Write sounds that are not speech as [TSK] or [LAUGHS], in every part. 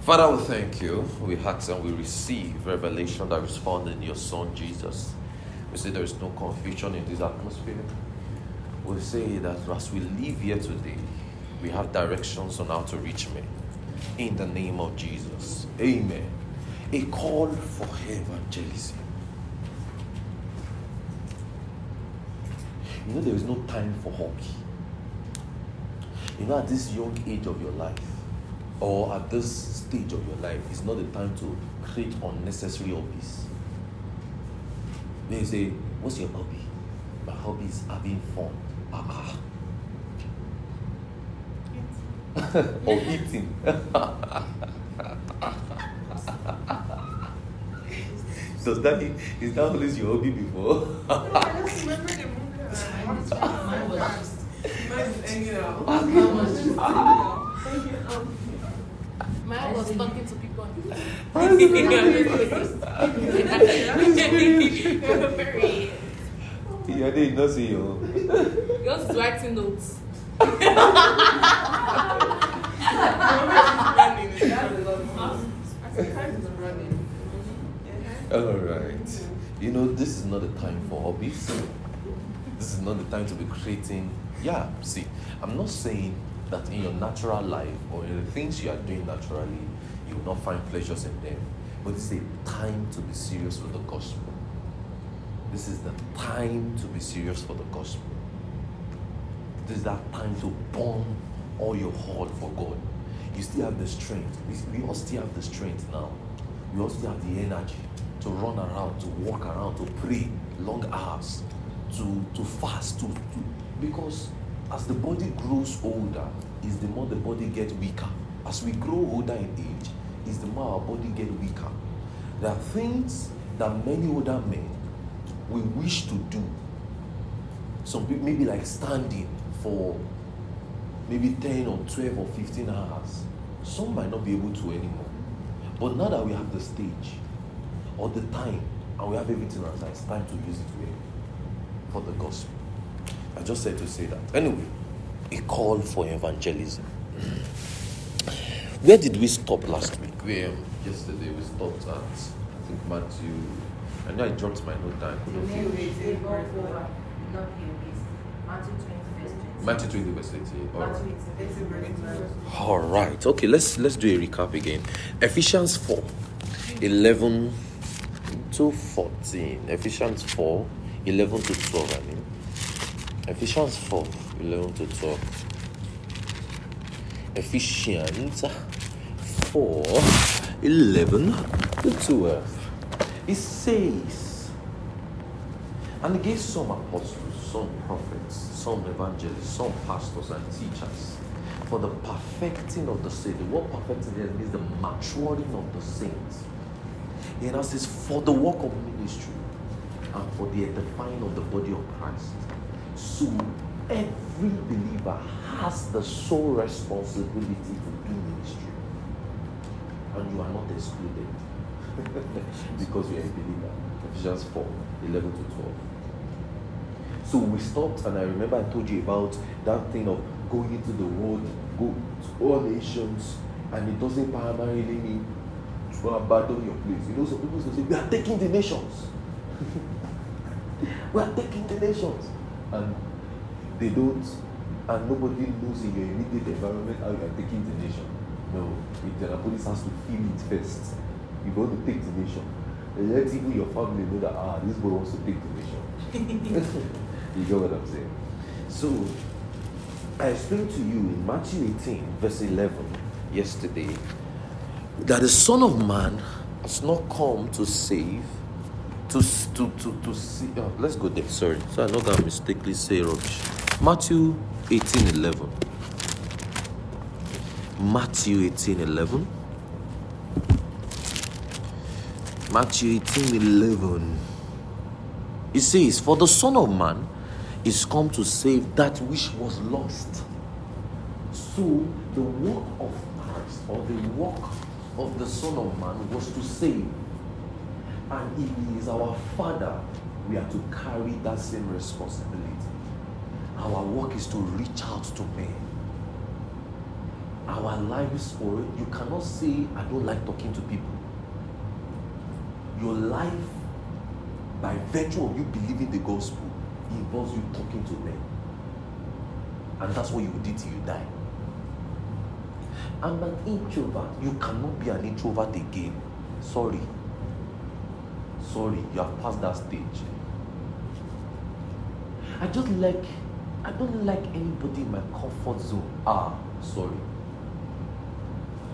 Father, we thank you. We ask and we receive revelation that is found in your Son Jesus. We say there is no confusion in this atmosphere. We say that as we live here today, we have directions on how to reach me. In the name of Jesus. Amen. A call for evangelism. You know, there is no time for hobby. You know, at this young age of your life, or at this stage of your life, it's not the time to create unnecessary hobbies. They say, What's your hobby? My hobby is having fun. Ah, ah. [LAUGHS] or eating. [LAUGHS] Does that is that always your hobby before? I just remember the movie. [LAUGHS] Mine was hanging out. Mine was talking to people. Very. Yeah, they not see you. Oh. Yours is writing notes. [LAUGHS] All right. You know, this is not the time for hobbies. This is not the time to be creating. Yeah, see, I'm not saying that in your natural life or in the things you are doing naturally, you will not find pleasures in them. But it's a time to be serious with the gospel. This is the time to be serious for the gospel. This is that time to burn all your heart for God. You still have the strength. We, all still have the strength now. We all still have the energy to run around, to walk around, to pray long hours, to, to fast, to, to because as the body grows older, is the more the body gets weaker. As we grow older in age, is the more our body get weaker. There are things that many older men we wish to do. Some people maybe like standing for maybe 10 or 12 or 15 hours. Some might not be able to anymore. But now that we have the stage or the time and we have everything else, it's time to use it well for the gospel. I just said to say that. Anyway, a call for evangelism. Where did we stop last week? Where um, yesterday we stopped at I think Matthew. I know I dropped my note down. I couldn't find. Matthew 20 verse 18. All right. All right. Okay, let's let's do a recap again. Ephesians 4, 11 to 14. Ephesians 4, 11 to 12, I mean. Ephesians 4, 11 to 12. Ephesians 4, 11 to 12. It says, And he gave some apostles, some prophets, some evangelists, some pastors and teachers for the perfecting of the saints. The word perfecting there means the maturing of the saints. He now says, for the work of ministry and for the edifying of the body of Christ. So every believer has the sole responsibility to do ministry. And you are not excluded [LAUGHS] because you are a believer. Ephesians 4 11 to 12. So we stopped, and I remember I told you about that thing of going into the world, go to all nations, and it doesn't primarily mean to abandon your place. You know, some people say, We are taking the nations. [LAUGHS] we are taking the nations. And they don't, and nobody knows in your immediate environment how you are taking the nation. No, the police has to feel it first. You want to take the nation. Let even your family know that ah, this boy wants to take the nation. [LAUGHS] you get what I'm saying? So I explained to you in Matthew 18, verse 11, yesterday, that the Son of Man has not come to save, to to to to see. Oh, let's go there. Sorry, so I'm not gonna mistakenly say rubbish. Matthew 18, 11. Matthew 18, 11. Matthew 18, 11. It says, For the Son of Man is come to save that which was lost. So the work of Christ or the work of the Son of Man was to save. And He is our Father, we are to carry that same responsibility. Our work is to reach out to men. our lives it, you cannot say, I don't like talking to people. Your life, by virtue of you believing the gospel, involves you talking to men. And that's what you do till you die. I'm an introvert. You cannot be an introvert again. Sorry. Sorry, you have passed that stage. I just like, I don't like anybody in my comfort zone. Ah, sorry.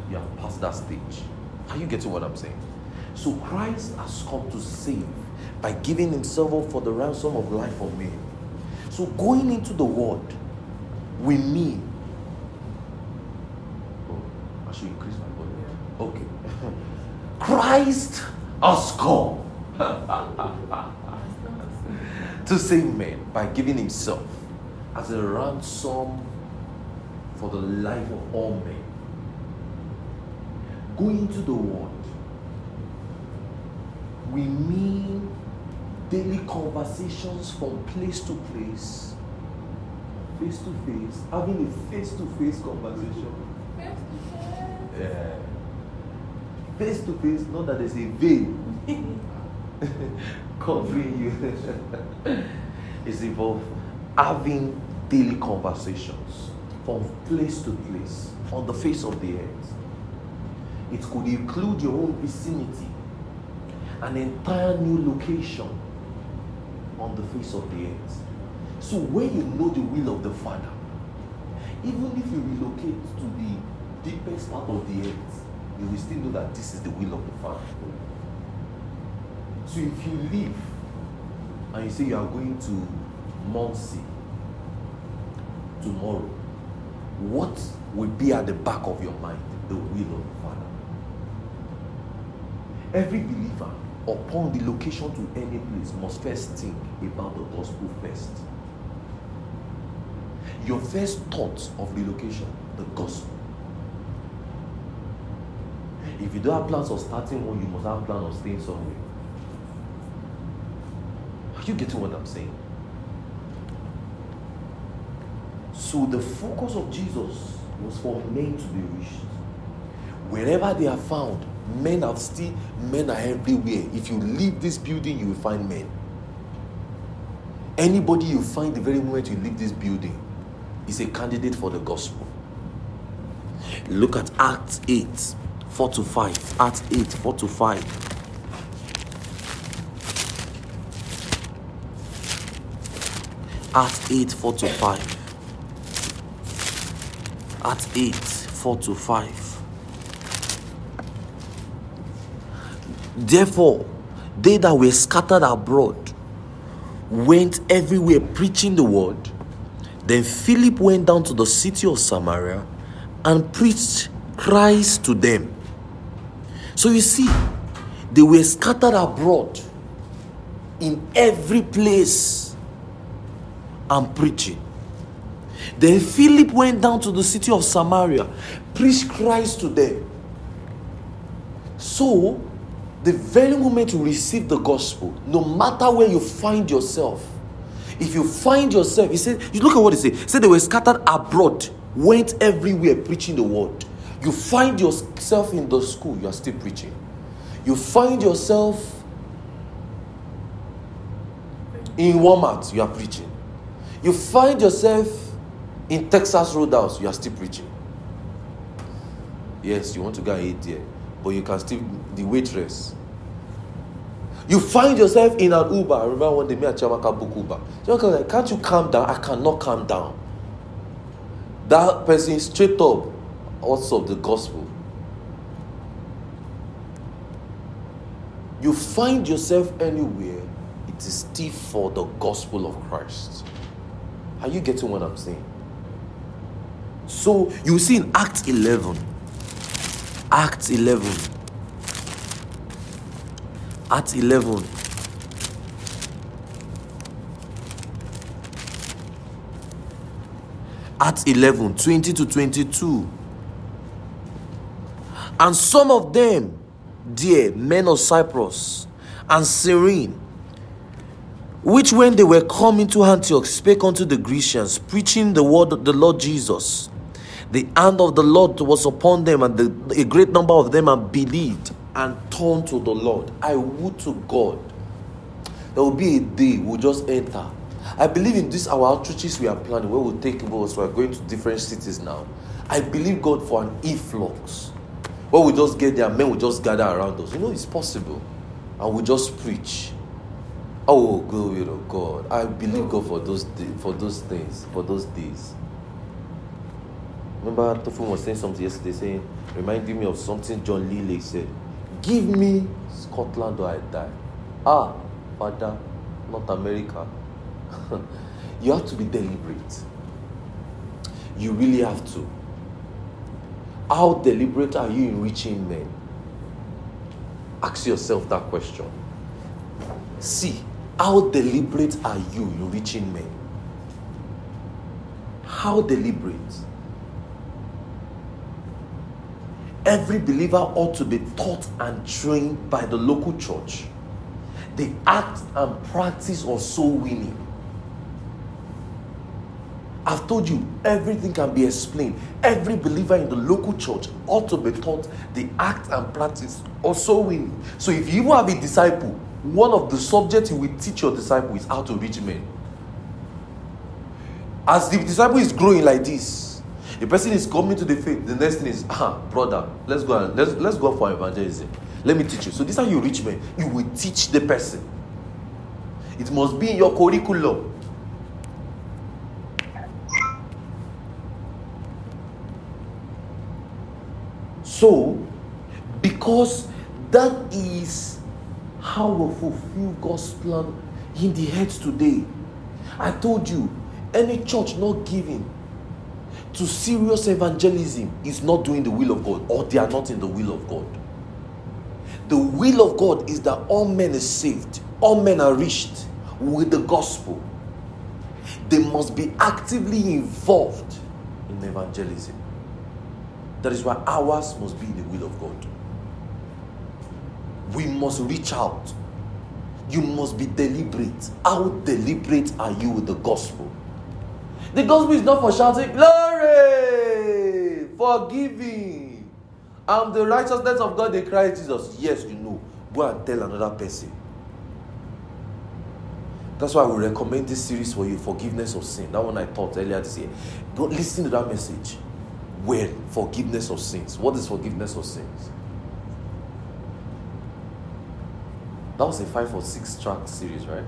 You have passed that stage. Are you getting what I'm saying? So Christ has come to save by giving himself up for the ransom of life for men. So going into the world, we mean. Oh, I should increase my volume. Okay. [LAUGHS] Christ has come to save men by giving himself as a ransom for the life of all men. Going into the world, we mean daily conversations from place to place, face to face, having a face to face conversation. Face to face. Yeah. Face to face, not that there's a veil [LAUGHS] [LAUGHS] covering [LAUGHS] you. it's involved having daily conversations from place to place on the face of the earth. It could include your own vicinity, an entire new location on the face of the earth. So when you know the will of the Father, even if you relocate to the deepest part of the earth, you will still know that this is the will of the Father. So if you leave and you say you are going to Muncie tomorrow, what will be at the back of your mind? The will of the Father. Every believer, upon the location to any place, must first think about the gospel first. Your first thought of relocation, the gospel. If you don't have plans of starting one, you must have plans of staying somewhere. You getting what I'm saying? So the focus of Jesus was for men to be reached. Wherever they are found, men are still men are everywhere. If you leave this building, you will find men. Anybody you find the very moment you leave this building is a candidate for the gospel. Look at Acts 8, 4 to 5. Acts 8, 4 to 5. Acts 8, 4 to 5. Acts 8, 4 to 5. Therefore, they that were scattered abroad went everywhere preaching the word. Then Philip went down to the city of Samaria and preached Christ to them. So you see, they were scattered abroad in every place and preaching. Then Philip went down to the city of Samaria, preached Christ to them. So, the very moment you receive the gospel, no matter where you find yourself, if you find yourself, he said, you look at what he said. He said they were scattered abroad, went everywhere preaching the word. You find yourself in the school, you are still preaching. You find yourself in Walmart, you are preaching. You find yourself in Texas Roadhouse, you are still preaching. Yes, you want to go and eat there, but you can still the waitress. You find yourself in an Uber. I remember one day me and Chiamaka book Uber. Chiamaka like, can't you calm down? I cannot calm down. That person straight up also of the gospel. You find yourself anywhere, it is still for the gospel of Christ. Are you getting what I'm saying? So you see in Acts 11, Acts 11, Acts 11, Acts 11, 20 to 22. And some of them, dear men of Cyprus and Cyrene, which when they were come into Antioch spake unto the Grecians, preaching the word of the Lord Jesus. The hand of the Lord was upon them, and the, a great number of them believed and turned to the Lord. I would to God. There will be a day we'll just enter. I believe in this our outreaches we are planning where we'll take us. We're going to different cities now. I believe God for an efflux. Where we just get there, men will just gather around us. You know, it's possible. And we just preach. Oh, glory to God. I believe God for those for those things, for those days. Remember, Tofun was saying something yesterday, saying, reminding me of something John Lilly said. Give me Scotland or I die. Ah, Father, not America. [LAUGHS] you have to be deliberate. You really have to. How deliberate are you in reaching men? Ask yourself that question. See, how deliberate are you in reaching men? How deliberate? Every believer ought to be taught and trained by the local church. The act and practice of soul winning. I've told you, everything can be explained. Every believer in the local church ought to be taught the act and practice of soul winning. So if you have a disciple, one of the subjects you will teach your disciple is how to reach men. As the disciple is growing like this, the person is coming to the faith. The next thing is, ah, brother, let's go and let's let's go for evangelism. Let me teach you. So this is how you reach men. You will teach the person. It must be in your curriculum. So, because that is how we fulfill God's plan in the head today. I told you, any church not giving to serious evangelism is not doing the will of God, or they are not in the will of God. The will of God is that all men are saved, all men are reached with the gospel. They must be actively involved in evangelism. That is why ours must be the will of God. We must reach out. You must be deliberate. How deliberate are you with the gospel? The gospel is not for shouting, Glory! Forgiving. I'm the righteousness of God in Christ Jesus. Yes, you know. Go and tell another person. That's why I we recommend this series for you, Forgiveness of Sin. That one I taught earlier this year. Go listen to that message. Well, forgiveness of sins. What is forgiveness of sins? That was a five or six track series, right?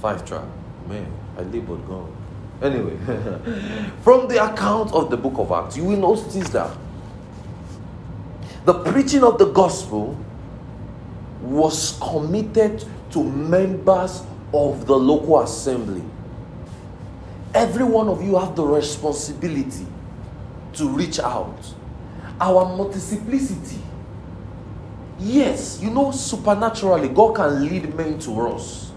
Five track. Man, I labored God. Anyway, [LAUGHS] from the account of the book of Acts, you will notice that the preaching of the gospel was committed to members of the local assembly. Every one of you have the responsibility to reach out. Our multiplicity. Yes, you know, supernaturally, God can lead men to us.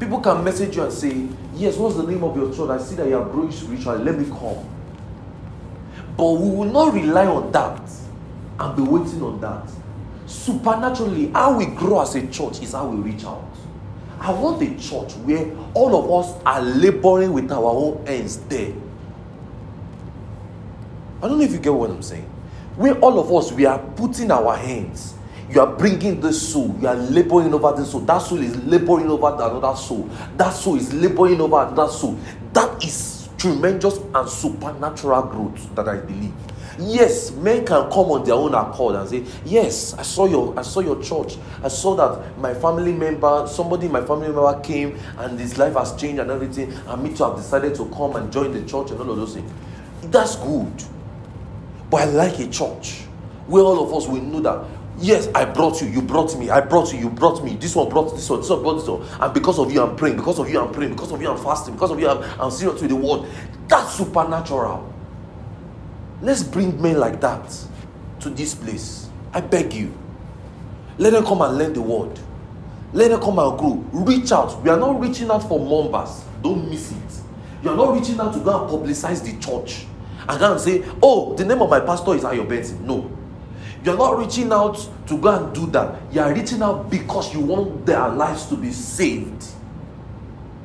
People can message you and say, Yes, what's the name of your church? I see that you are growing spiritually. Let me come. But we will not rely on that and be waiting on that. Supernaturally, how we grow as a church is how we reach out. I want a church where all of us are laboring with our own hands there. I don't know if you get what I'm saying. Where all of us we are putting our hands. You are bringing this soul. You are laboring over this soul. That soul is laboring over another soul. That soul is laboring over another soul. That is tremendous and supernatural growth that I believe. Yes, men can come on their own accord and say, Yes, I saw your I saw your church. I saw that my family member, somebody my family member came and his life has changed and everything. And me too have decided to come and join the church and all of those things. That's good. But I like a church where all of us will know that yes, I brought you, you brought me, I brought you, you brought me. This one brought this one, this one brought this one, and because of you, I'm praying. Because of you, I'm praying. Because of you, I'm fasting. Because of you, I'm, I'm serious with the word. That's supernatural. Let's bring men like that to this place. I beg you. Let them come and learn the word. Let them come and grow. Reach out. We are not reaching out for members. Don't miss it. You are not reaching out to go and publicize the church and go and say, Oh, the name of my pastor is Ayo Benson. No. You're not reaching out to go and do that. You are reaching out because you want their lives to be saved.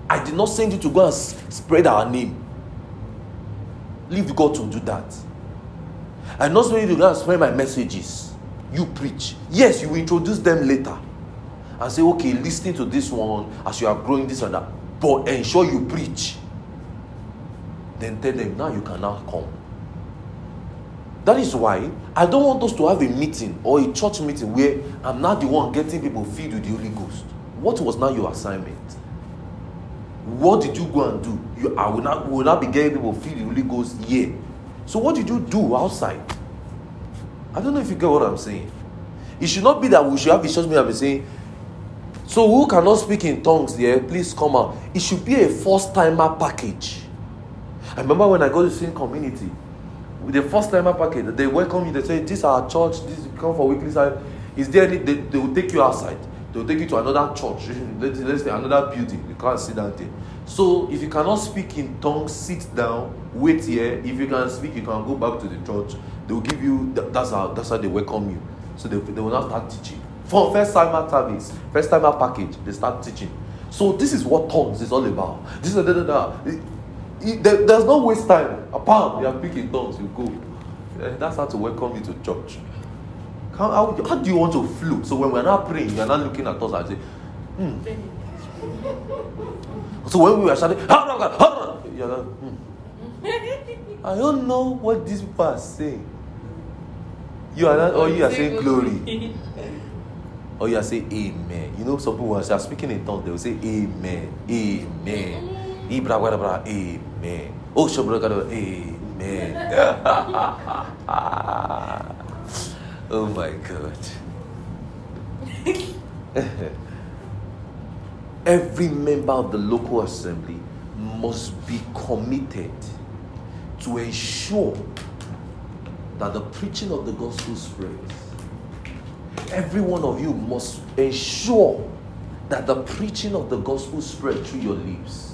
I did not send you to go and spread our name. Leave God to do that. I'm not saying you to go and spread my messages. You preach. Yes, you introduce them later. And say, okay, listening to this one as you are growing this and that. But ensure you preach. Then tell them, now you can now come. That is why I don't want us to have a meeting or a church meeting where I'm not the one getting people filled with the Holy Ghost. What was now your assignment? What did you go and do? You, I will not, will not be getting people filled with the Holy Ghost here. So what did you do outside? I don't know if you get what I'm saying. It should not be that we should have a church meeting and be saying, so who cannot speak in tongues there? Please come out. It should be a first timer package. I remember when I go to same community, with the first timer package, they welcome you. They say, "This is our church. This come for weekly side. Is there any?" They, they will take you outside. They will take you to another church. [LAUGHS] let's, let's say another building. You can't sit down there. So if you cannot speak in tongues, sit down, wait here. If you can speak, you can go back to the church. They will give you. That's how. That's how they welcome you. So they, they will now start teaching. For first timer service, first timer package, they start teaching. So this is what tongues is all about. This is da, da, da. There, there's no waste time. Apart, you are picking tongues, you go. And that's how to welcome you to church. How, how, how, do you want to flow? So when we're not praying, you're not looking at us and say, hmm. So when we were shouting, you're like, hmm. I don't know what these people are saying. You are not, or you are saying glory. or you are saying amen. You know, some people are speaking in tongues, they will say amen, amen. Amen. Oh, amen. [LAUGHS] oh my God. [LAUGHS] Every member of the local assembly must be committed to ensure that the preaching of the gospel spreads. Every one of you must ensure that the preaching of the gospel spread through your lips.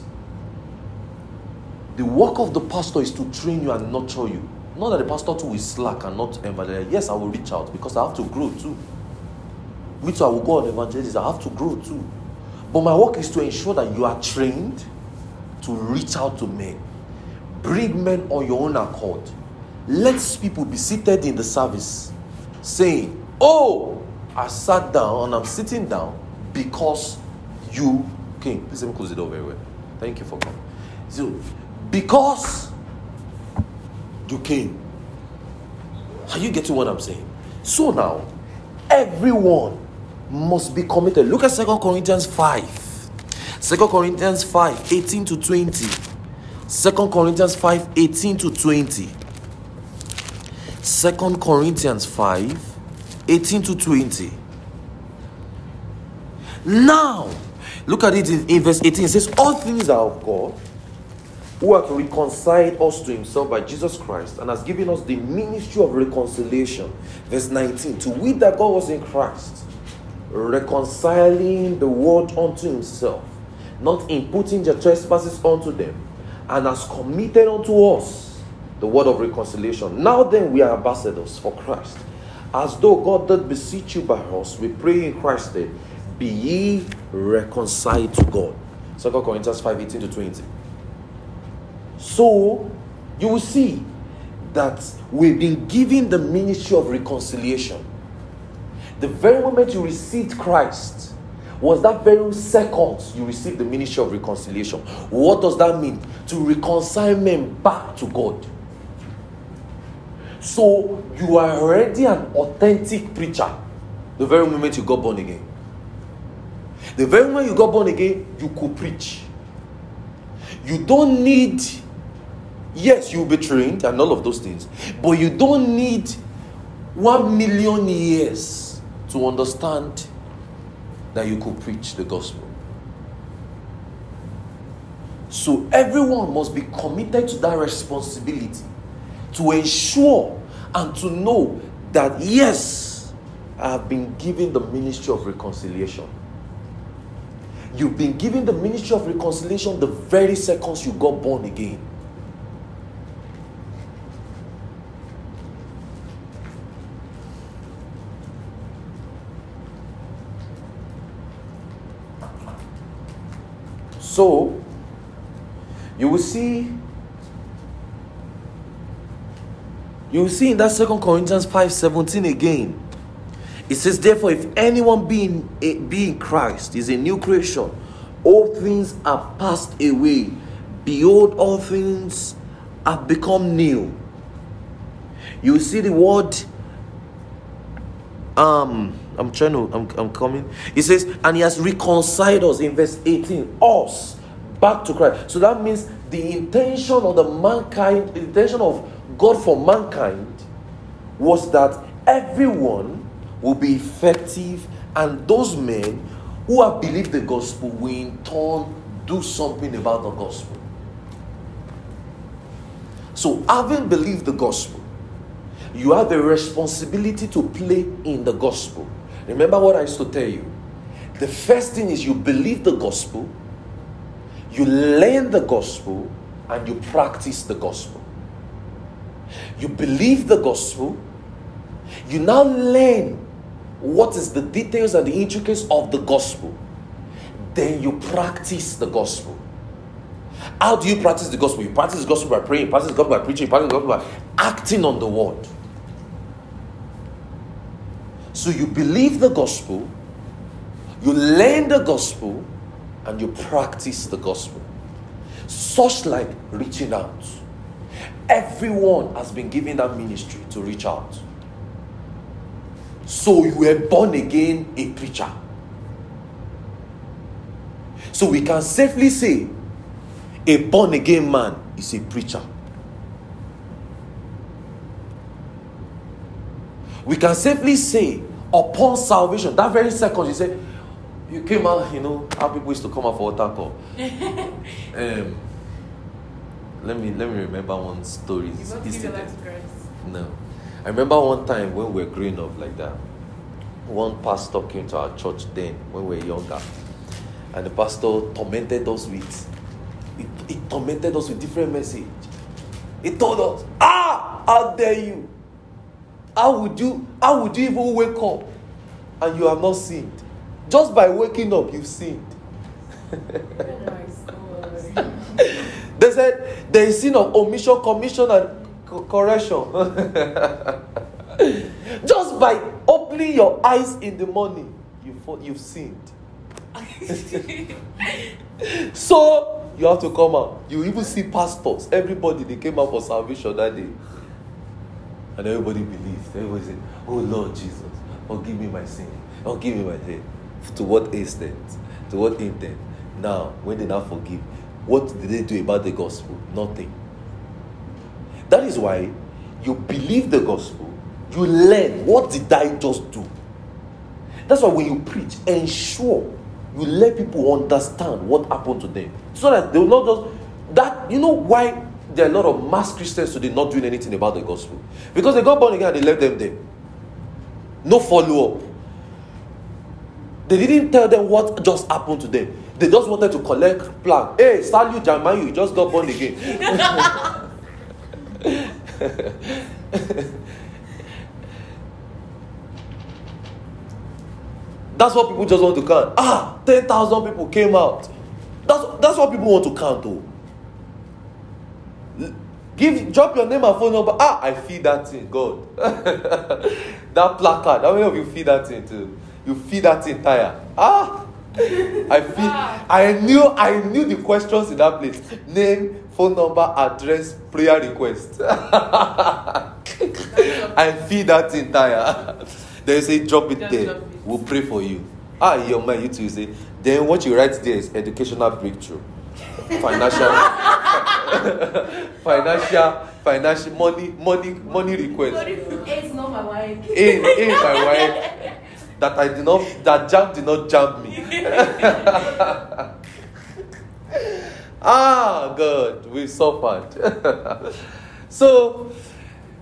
The work of the pastor is to train you and nurture you. Not that the pastor too is slack and not evangelize. Yes, I will reach out because I have to grow too. Me too, I will go on evangelism. I have to grow too. But my work is to ensure that you are trained to reach out to men. Bring men on your own accord. Let people be seated in the service saying, Oh, I sat down and I'm sitting down because you came. Please let me close the door very well. Thank you for coming. So, because you came. Are you getting what I'm saying? So now, everyone must be committed. Look at Second Corinthians 5. 2 Corinthians 5, 18 to 20. 2 Corinthians 5, 18 to 20. 2 Corinthians 5, 18 to 20. Now, look at it in, in verse 18. It says, All things are of God, who hath reconciled us to himself by Jesus Christ, and has given us the ministry of reconciliation. Verse 19. To wit that God was in Christ, reconciling the world unto himself, not imputing their trespasses unto them, and has committed unto us the word of reconciliation. Now then, we are ambassadors for Christ. As though God did beseech you by us, we pray in Christ that be ye reconciled to God. 2 Corinthians 5 18 to 20. So you will see that we've been given the ministry of reconciliation. The very moment you received Christ was that very second you received the ministry of reconciliation. What does that mean? To reconcile men back to God. So you are already an authentic preacher the very moment you got born again. The very moment you got born again, you could preach. You don't need, yes, you'll be trained and all of those things, but you don't need one million years to understand that you could preach the gospel. So everyone must be committed to that responsibility to ensure and to know that yes, I have been given the ministry of reconciliation. You've been given the ministry of reconciliation the very seconds you got born again. So, you will see You will see in that Second Corinthians 5 17 again. It says, Therefore, if anyone be in, eh, be in Christ is a new creation, all things are passed away. Behold, all things have become new. You see the word um I'm trying to I'm, I'm coming. He says, and he has reconciled us in verse 18, us back to Christ. So that means the intention of the mankind, the intention of God for mankind was that everyone will be effective, and those men who have believed the gospel will in turn do something about the gospel. So, having believed the gospel, you have a responsibility to play in the gospel. Remember what I used to tell you. The first thing is you believe the gospel, you learn the gospel, and you practice the gospel. You believe the gospel, you now learn what is the details and the intricacies of the gospel. Then you practice the gospel. How do you practice the gospel? You practice the gospel by praying, you practice the gospel by preaching, you practice the gospel by acting on the word. So you believe the gospel, you learn the gospel, and you practice the gospel. Such like reaching out. Everyone has been given that ministry to reach out. So you were born again a preacher. So we can safely say a born again man is a preacher. We can safely say upon salvation, that very second you say, you came out, you know, how people used to come out for water call. [LAUGHS] um, let me let me remember one story. You want to give your life. No. I remember one time when we were growing up like that. One pastor came to our church then when we were younger. And the pastor tormented us with he, he tormented us with different message. He told us, Ah, how dare you? How would you how would you even wake up and you have not sinned? Just by waking up, you've sinned. [LAUGHS] They said there is sin of omission, commission, and co- correction. [LAUGHS] Just by opening your eyes in the morning, you fo- you've sinned. [LAUGHS] So you have to come out. You even see pastors, everybody they came out for salvation that day. And everybody believed. Everybody said, Oh Lord Jesus, forgive me my sin. Forgive me my sin. To what extent? To what intent? Now, when they now forgive, what did they do about the gospel? Nothing. That is why you believe the gospel, you learn what did I just do. That's why when you preach, ensure you let people understand what happened to them. So that they will not just that you know why there are a lot of mass Christians today not doing anything about the gospel. Because they got born again and they left them there. No follow-up. They didn't tell them what just happened to them. They just wanted to collect plan. Hey, salute Jamayu, you just got born again. [LAUGHS] That's what people just want to count. Ah, 10,000 people came out. That's, that's what people want to count, though. Give, drop your name and phone number. Ah, I feel that thing, God. [LAUGHS] that placard, how many of you feel that thing too? You feel that thing tire. Ah, I feel. I knew. I knew the questions in that place. Name, phone number, address, prayer request. [LAUGHS] I feel that thing tire. [LAUGHS] you say drop it Just there. drop it. We'll pray for you. Ah, your man, you too you say. Then what you write there is educational breakthrough, financial, [LAUGHS] financial, financial money, money, money request. It's not my wife. In, in my wife that I did not that jam did not jam me. [LAUGHS] ah God, we suffered. [LAUGHS] so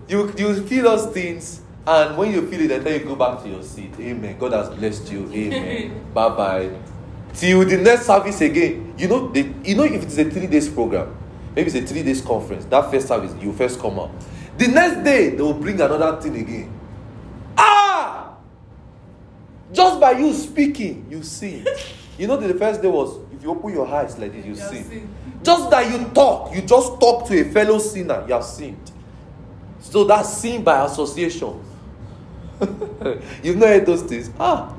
you you feel those things, and when you feel it, then you go back to your seat. Amen. God has blessed you. Amen. bye bye. Till the next service again. You know, you know if it's a three days program, maybe it's a three days conference. That first service, you first come out. The next day they will bring another thing again. Ah! Just by you speaking, you see. You know, the first day was if you open your eyes like this, you You see. sinned. Just that you talk, you just talk to a fellow sinner, you have sinned. So that's sin by association. You've not heard those things. Ah,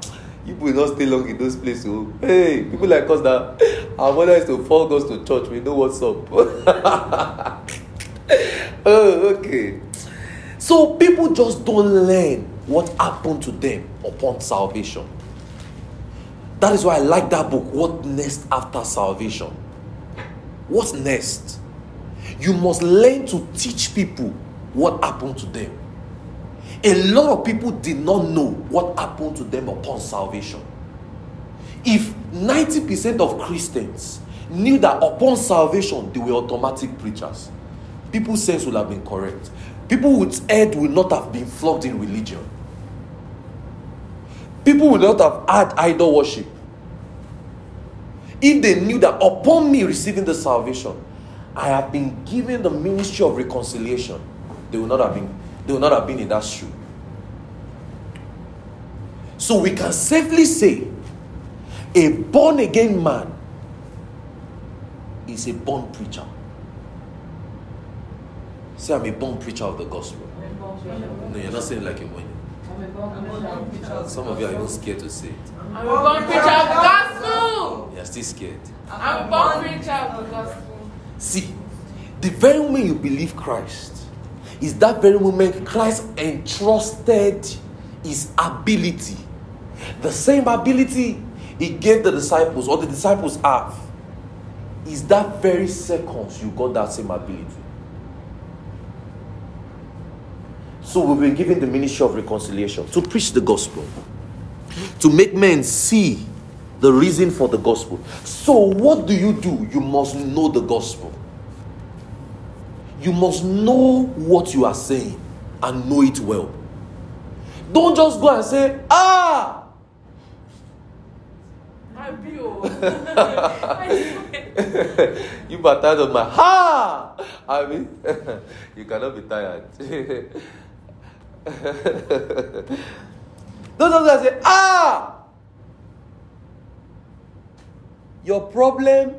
will not stay long in those places. Oh. Hey, people like us that [LAUGHS] our mother is to follow us to church. We know what's up. [LAUGHS] oh, okay. So people just don't learn what happened to them upon salvation. That is why I like that book. What next after salvation? what next? You must learn to teach people what happened to them. A lot of people did not know what happened to them upon salvation. If 90% of Christians knew that upon salvation they were automatic preachers, people's sense would have been correct. People with head would not have been flogged in religion. People would not have had idol worship. If they knew that upon me receiving the salvation, I have been given the ministry of reconciliation, they would not have been, they would not have been in that shoe. So we can safely say a born again man is a born preacher. Say, I'm a born preacher of the gospel. No, you're not saying like a money. Some of you are even scared to say it. I'm a born preacher of the gospel. You're still scared. I'm a born preacher of the gospel. See, the very moment you believe Christ is that very moment Christ entrusted his ability. The same ability he gave the disciples, or the disciples have, is that very seconds you got that same ability. So we've been given the ministry of reconciliation to preach the gospel, to make men see the reason for the gospel. So, what do you do? You must know the gospel. You must know what you are saying and know it well. Don't just go and say, ah, [LAUGHS] you are tired of my ha. I mean, you cannot be tired. [LAUGHS] Don't just go and say, ah. Your problem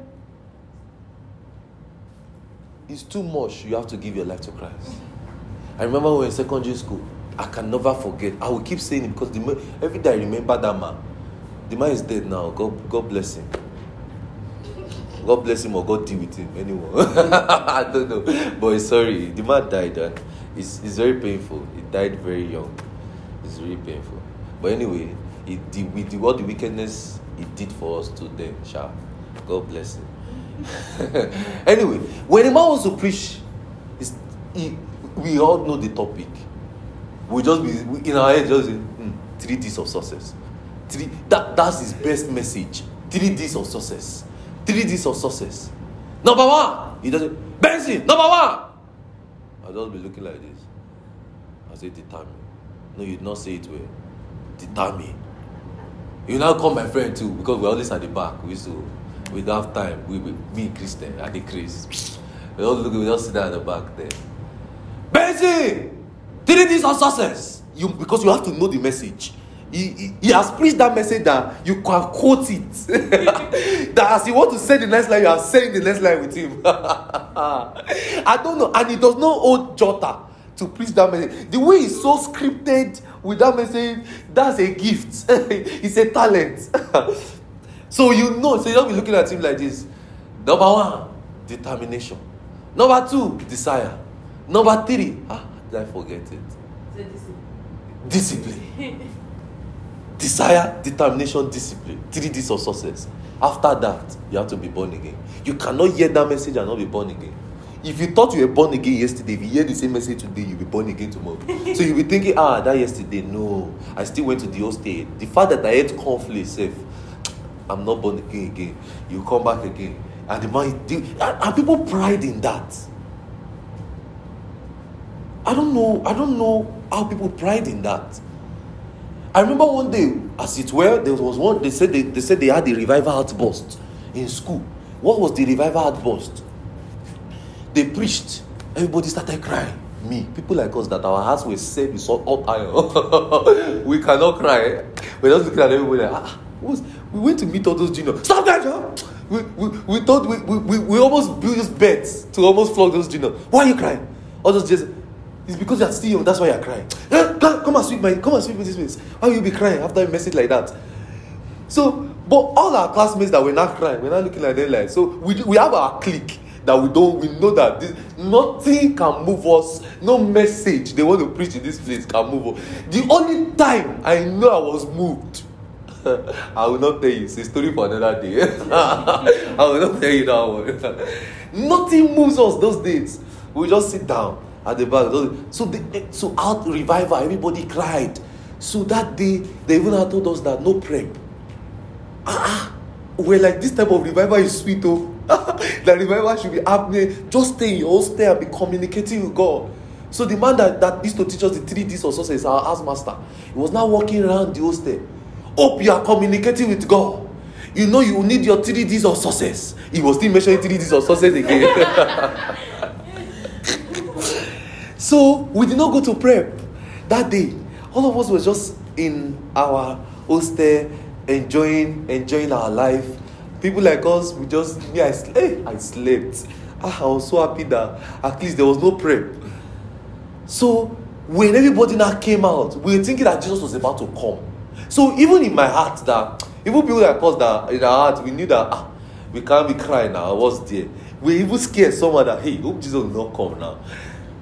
is too much. You have to give your life to Christ. I remember when we were in secondary school. I can never forget. I will keep saying it because the, every day I remember that man. The man is dead now. God, God bless him. God bless him or God deal with him. Anyone. [LAUGHS] I don't know. But sorry. The man died and it's, it's very painful. He died very young. It's really painful. But anyway, with the, all the wickedness he did for us to then, sha. God bless him. [LAUGHS] anyway, when a man wants to preach, he, we all know the topic. We just be we- in our head just say, hmm, three D's of success. Three that that's his best message. Three D's of success. Three D's of success. Number one, he doesn't Benson, number one. I'll just be looking like this. I say determine. No, you not say it well. Determine. You now call my friend too because we're always at the back. We used to we don't have time. We, we me Christian the craze. We don't look. We don't sit down at the back there. Three D's of success. You because you have to know the message. He, he, he has preached that message that you can quote it. [LAUGHS] that as you want to say the next line, you are saying the next line with him. [LAUGHS] I don't know, and he does not hold Jota to preach that message. The way he's so scripted with that message, that's a gift. [LAUGHS] it's a talent. So you know, so you don't be looking at him like this. Number one, determination. Number two, desire. Number three, ah, did I forget it? Discipline. Desire, determination, discipline. Three D's of success. After that, you have to be born again. You cannot hear that message and not be born again. If you thought you were born again yesterday, if you hear the same message today, you'll be born again tomorrow. [LAUGHS] so you'll be thinking, ah, that yesterday, no. I still went to the old state. The fact that I ate cornflakes, safe. I'm not born again again. You come back again. And the man, the, and, people pride in that. I don't know. I don't know how people pride in that. I remember one day, as it were, there was one. They said they, they said they had a revival outburst in school. What was the revival outburst? They preached. Everybody started crying. Me, people like us that our hearts were saved with so hot iron. [LAUGHS] we cannot cry. We're just looking at everybody like, ah, what's, we went to meet all those juniors. Stop that, John! We, we, we thought we, we, we, almost built beds to almost flog those juniors. Why are you crying? All those just It's because you're still young, that's why you're crying. Eh, Come and sweep my come and sweep this place. Why will you be crying after a message like that? So, but all our classmates that were not crying, we're not looking like them like so we we have our clique that we don't we know that this, nothing can move us, no message they want to preach in this place can move us. The only time I know I was moved. I will not tell you. It's a story for another day. [LAUGHS] I will not tell you that one. [LAUGHS] Nothing moves us those days. We just sit down at the back. So, the, so out revival, everybody cried. So that day, they even told us that no prep. Ah, ah. we're like this type of revival is sweet, oh. [LAUGHS] the revival should be happening. Just stay in your hostel and be communicating with God. So the man that, that used to teach us the three D's or success, our house master, he was now walking around the hostel. Hope you are communicating with God. You know you need your three D's of success. He was still mentioning three D's of success again. [LAUGHS] so we did not go to prep that day. All of us were just in our hostel, enjoying enjoying our life. People like us, we just me, I, sl- eh, I slept. Ah, I was so happy that at least there was no prep. So when everybody now came out, we were thinking that Jesus was about to come. So even in my heart, that even people that us that in our heart, we knew that ah, we can't be crying now. Was there. We even scared someone that hey, hope Jesus will not come now.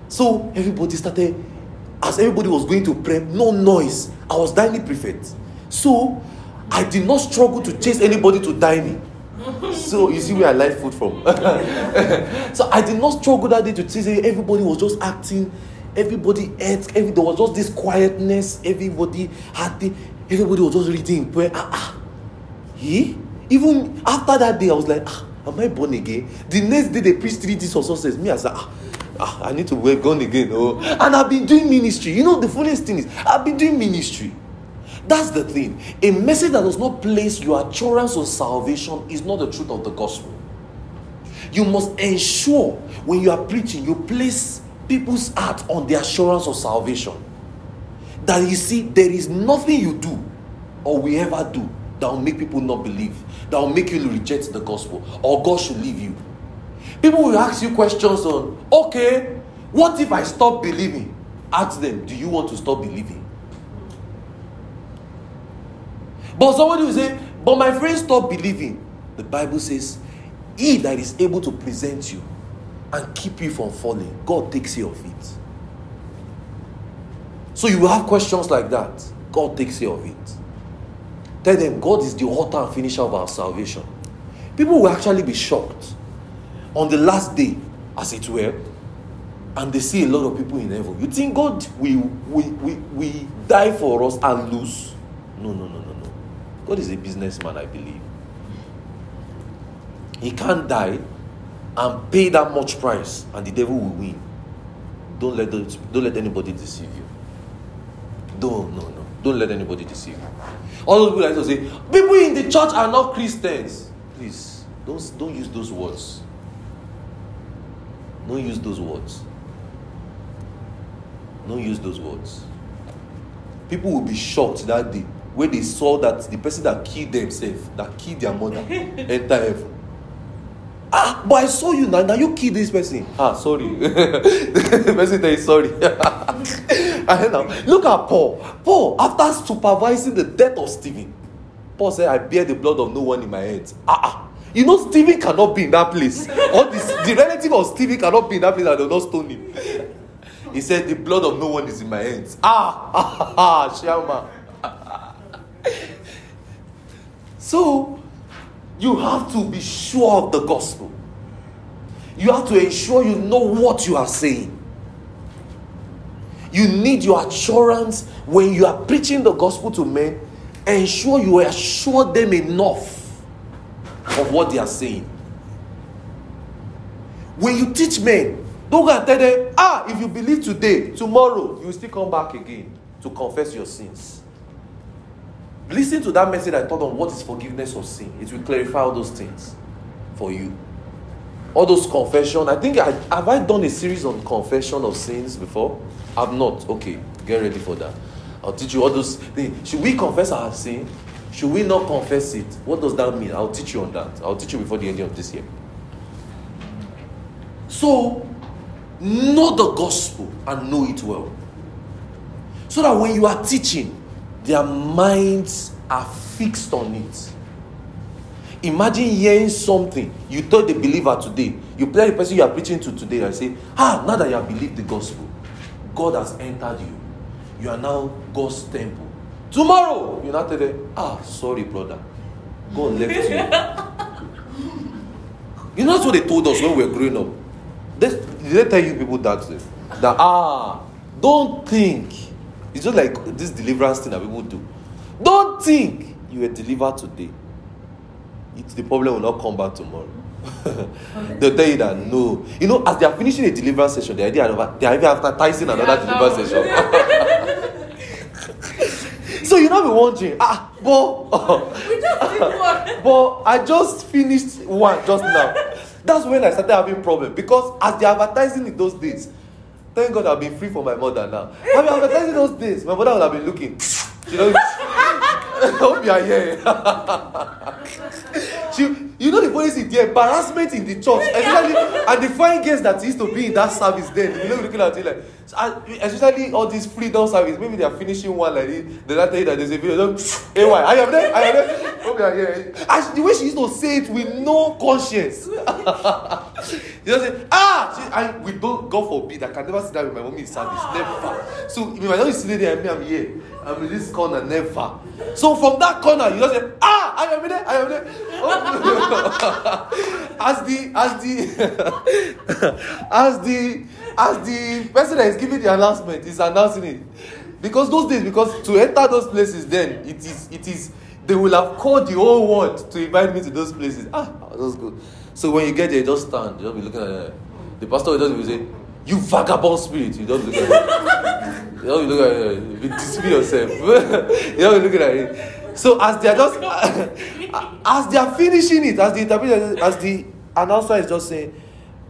So everybody started, as everybody was going to pray, no noise. I was dining prefect. So I did not struggle to chase anybody to dining. So you see where I like food from. [LAUGHS] so I did not struggle that day to chase everybody was just acting. Everybody ate. Every, there was just this quietness. Everybody had the, everybody was just reading prayer. Ah, ah. Eh? Even after that day, I was like, ah, am I born again? The next day preached three days or so says me, I said, ah, ah, I need to work born again. Oh, and I've been doing ministry. You know, the funniest thing is, I've been doing ministry. That's the thing. A message that does not place your assurance on salvation is not the truth of the gospel. You must ensure when you are preaching, you place people's heart on the assurance of salvation. That you see, there is nothing you do or we ever do that will make people not believe, that will make you reject the gospel, or God should leave you. People will ask you questions on, okay, what if I stop believing? Ask them, do you want to stop believing? But somebody will say, but my friend stop believing. The Bible says, he that is able to present you and keep you from falling, God takes care of it. So you will have questions like that. God takes care of it. Tell them God is the author and finisher of our salvation. People will actually be shocked on the last day, as it were, and they see a lot of people in heaven. You think God will, will, will, will die for us and lose? No, no, no, no, no. God is a businessman, I believe. He can't die and pay that much price, and the devil will win. Don't let those, don't let anybody deceive you. Don't no no. Don't let anybody deceive you. All those people like to say, people in the church are not Christians. Please, don't don't use those words. Don't use those words. Don't use those words. People will be shocked that day when they saw that the person that killed themselves, that killed their mother, [LAUGHS] enter heaven. Ah, but I saw you now. Now you killed this person. Ah, sorry. [LAUGHS] the person tell you sorry. [LAUGHS] and now look at Paul. Paul, after supervising the death of Stephen, Paul said, I bear the blood of no one in my hands. Ah, ah. You know, Stephen cannot be in that place. all this, the relative of Stephen cannot be in that place and they'll not stone him. He said, The blood of no one is in my hands. Ah, [LAUGHS] ah, ah, Shama. So, you have to be sure of the gospel. You have to ensure you know what you are saying. You need your assurance when you are preaching the gospel to men. Ensure you assure them enough of what they are saying. When you teach men, don't go and tell them, ah, if you believe today, tomorrow, you will still come back again to confess your sins. Listen to that message I taught on what is forgiveness of sin. It will clarify all those things for you. All those confession. I think I have I done a series on confession of sins before? I've not. Okay, get ready for that. I'll teach you all those things. Should we confess our sin? Should we not confess it? What does that mean? I'll teach you on that. I'll teach you before the end of this year. So, know the gospel and know it well. So that when you are teaching, their minds are fixed on it. Imagine hearing something you told the believer today. You tell the person you are preaching to today and say, Ah, now that you have believed the gospel, God has entered you. You are now God's temple. Tomorrow, you now tell them, Ah, sorry, brother. God left you. you know that's what they told us when we were growing up. They, did they tell you people that? That, ah, don't think. It's just like this deliverance thing that people do. Don't think you were delivered today it, the problem will not come back tomorrow. [LAUGHS] They'll tell you that no. You know, as they are finishing a deliverance session, the idea of they are even advertising another Yeah, deliverance session. [LAUGHS] so you know be wondering, ah, but We just did one. [LAUGHS] but I just finished one just now. That's when I started having problem because as they're advertising in those days, thank God I've been free from my mother now. I've been advertising those days. My mother would have been looking. You know, [LAUGHS] I hope you are here. [LAUGHS] she, you know the funny thing, the embarrassment in the church, especially and the fine girls that used to be in that service then, you know, looking at it like, especially all these freedom service, maybe they are finishing one like this, they not tell you that there's a video, hey, why? I am there, I am there. Hope you are here. And the way she used to say it with no conscience. [LAUGHS] you know, say, ah, she, and we don't, God forbid, I can never sit down with my mommy in service, never. So if my mom is sitting there and me, I'm here. I'm in this corner, never. So from that corner, you just say, ah, I am in there, I am there. Oh. [LAUGHS] as the, as the, [LAUGHS] as the, as the person that is giving the announcement is announcing it. Because those days, because to enter those places, then it is, it is, they will have called the whole world to invite me to those places. Ah, that's good. So when you get there, just stand, just be looking at it. The pastor will just be saying, "You vagabond spirit." You don't look at it. You don't look at it. You discipline yourself. [LAUGHS] you don't look at it. So as they are just, [LAUGHS] as they are finishing it, as the interpreter, as the announcer is just saying,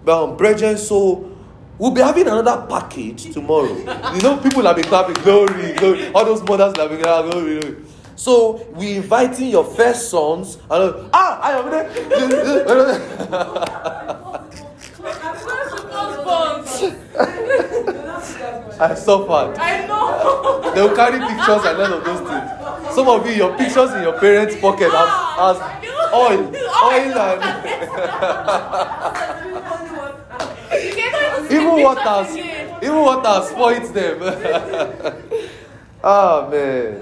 um, brethren, so we'll be having another package tomorrow. you know, people have been clapping, glory, glory. All those mothers have been clapping, glory, glory. So we inviting your first sons, and ah, I am [LAUGHS] I suffered. I know. They'll carry pictures and none of those things. Some of you, your pictures in your parents' pocket as, as oil, oil and [LAUGHS] even see even the what picture has again. even what has them. [LAUGHS] ah man.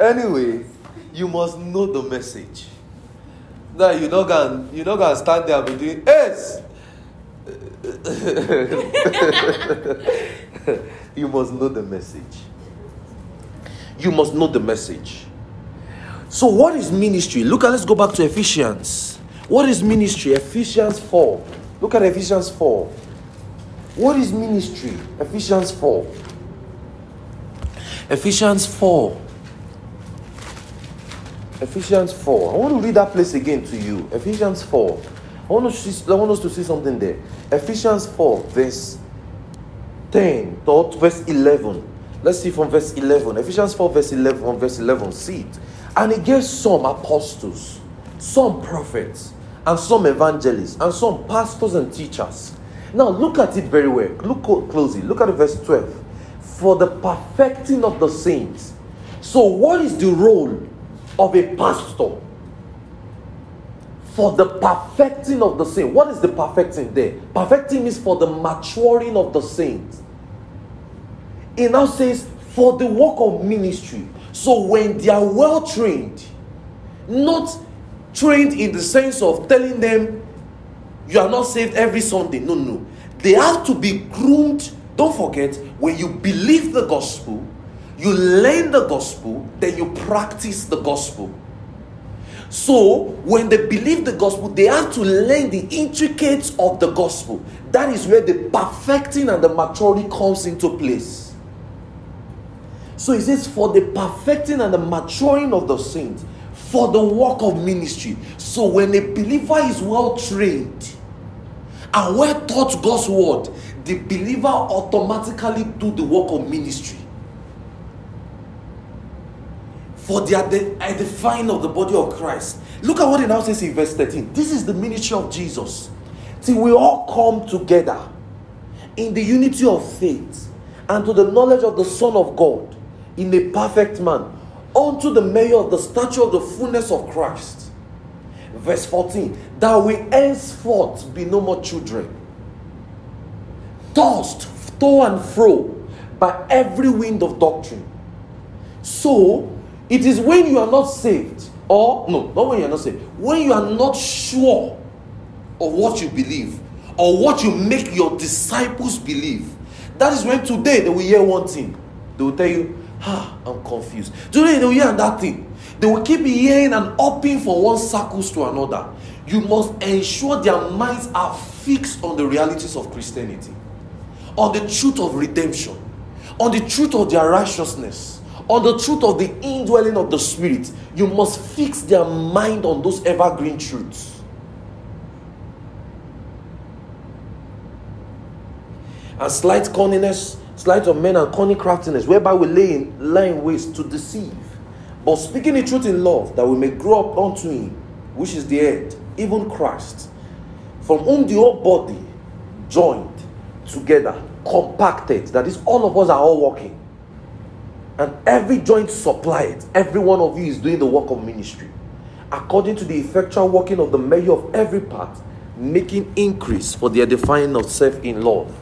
Anyway, you must know the message. That you not gonna you not gonna stand there and be doing yes. [LAUGHS] you must know the message. You must know the message. So, what is ministry? Look at let's go back to Ephesians. What is ministry? Ephesians 4. Look at Ephesians 4. What is ministry? Ephesians 4. Ephesians 4. Ephesians 4. I want to read that place again to you. Ephesians 4. I want, see, I want us to see something there. Ephesians 4, verse 10 to verse 11. Let's see from verse 11. Ephesians 4, verse 11. From verse 11. See it. And he gave some apostles, some prophets, and some evangelists, and some pastors and teachers. Now look at it very well. Look closely. Look at verse 12. For the perfecting of the saints. So, what is the role of a pastor? For the perfecting of the saint. What is the perfecting there? Perfecting is for the maturing of the saints. It now says, for the work of ministry. So when they are well trained, not trained in the sense of telling them you are not saved every Sunday. No, no. They have to be groomed. Don't forget, when you believe the gospel, you learn the gospel, then you practice the gospel. So, when they believe the gospel, they have to learn the intricates of the gospel. That is where the perfecting and the maturity comes into place. So it says, for the perfecting and the maturing of the saints, for the work of ministry. So when a believer is well trained and well taught God's word, the believer automatically do the work of ministry. For the edifying of the body of Christ. Look at what it now says in verse 13. This is the ministry of Jesus. till we all come together in the unity of faith and to the knowledge of the Son of God in a perfect man, unto the measure of the stature of the fullness of Christ. Verse 14, that we henceforth be no more children, tossed to and fro by every wind of doctrine. So, it is when you are not saved, or no, not when you are not saved, when you are not sure of what you believe or what you make your disciples believe. That is when today they will hear one thing. They will tell you, ah, I'm confused. Today they will hear that thing. They will keep hearing and hopping from one circles to another. You must ensure their minds are fixed on the realities of Christianity, on the truth of redemption, on the truth of their righteousness, on the truth of the indwelling of the Spirit. You must fix their mind on those evergreen truths. and slight cunningness, slight of men and cunning craftiness, whereby we lay in lying waste to deceive. But speaking the truth in love, that we may grow up unto him, which is the head, even Christ, from whom the whole body joined together, compacted, that is, all of us are all working. And every joint supplied, every one of you is doing the work of ministry, according to the effectual working of the measure of every part, making increase for the edifying of self in love.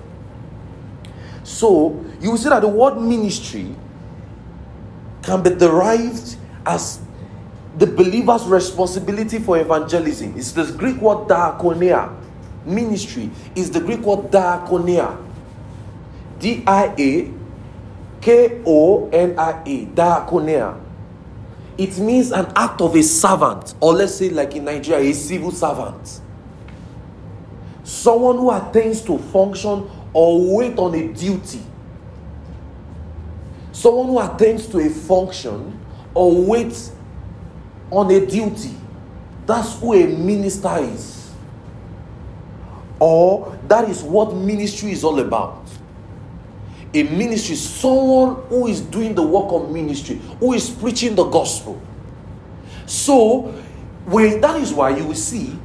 So you will see that the word ministry can be derived as the believer's responsibility for evangelism. It's the Greek word diakonia. Ministry is the Greek word diakonia. D I A K O N I A. Diakonia. It means an act of a servant, or let's say, like in Nigeria, a civil servant. Someone who attends to function or wait on a duty. Someone who attends to a function or waits on a duty. That's who a minister is. Or that is what ministry is all about. A ministry, someone who is doing the work of ministry, who is preaching the gospel. So, when that is why you will see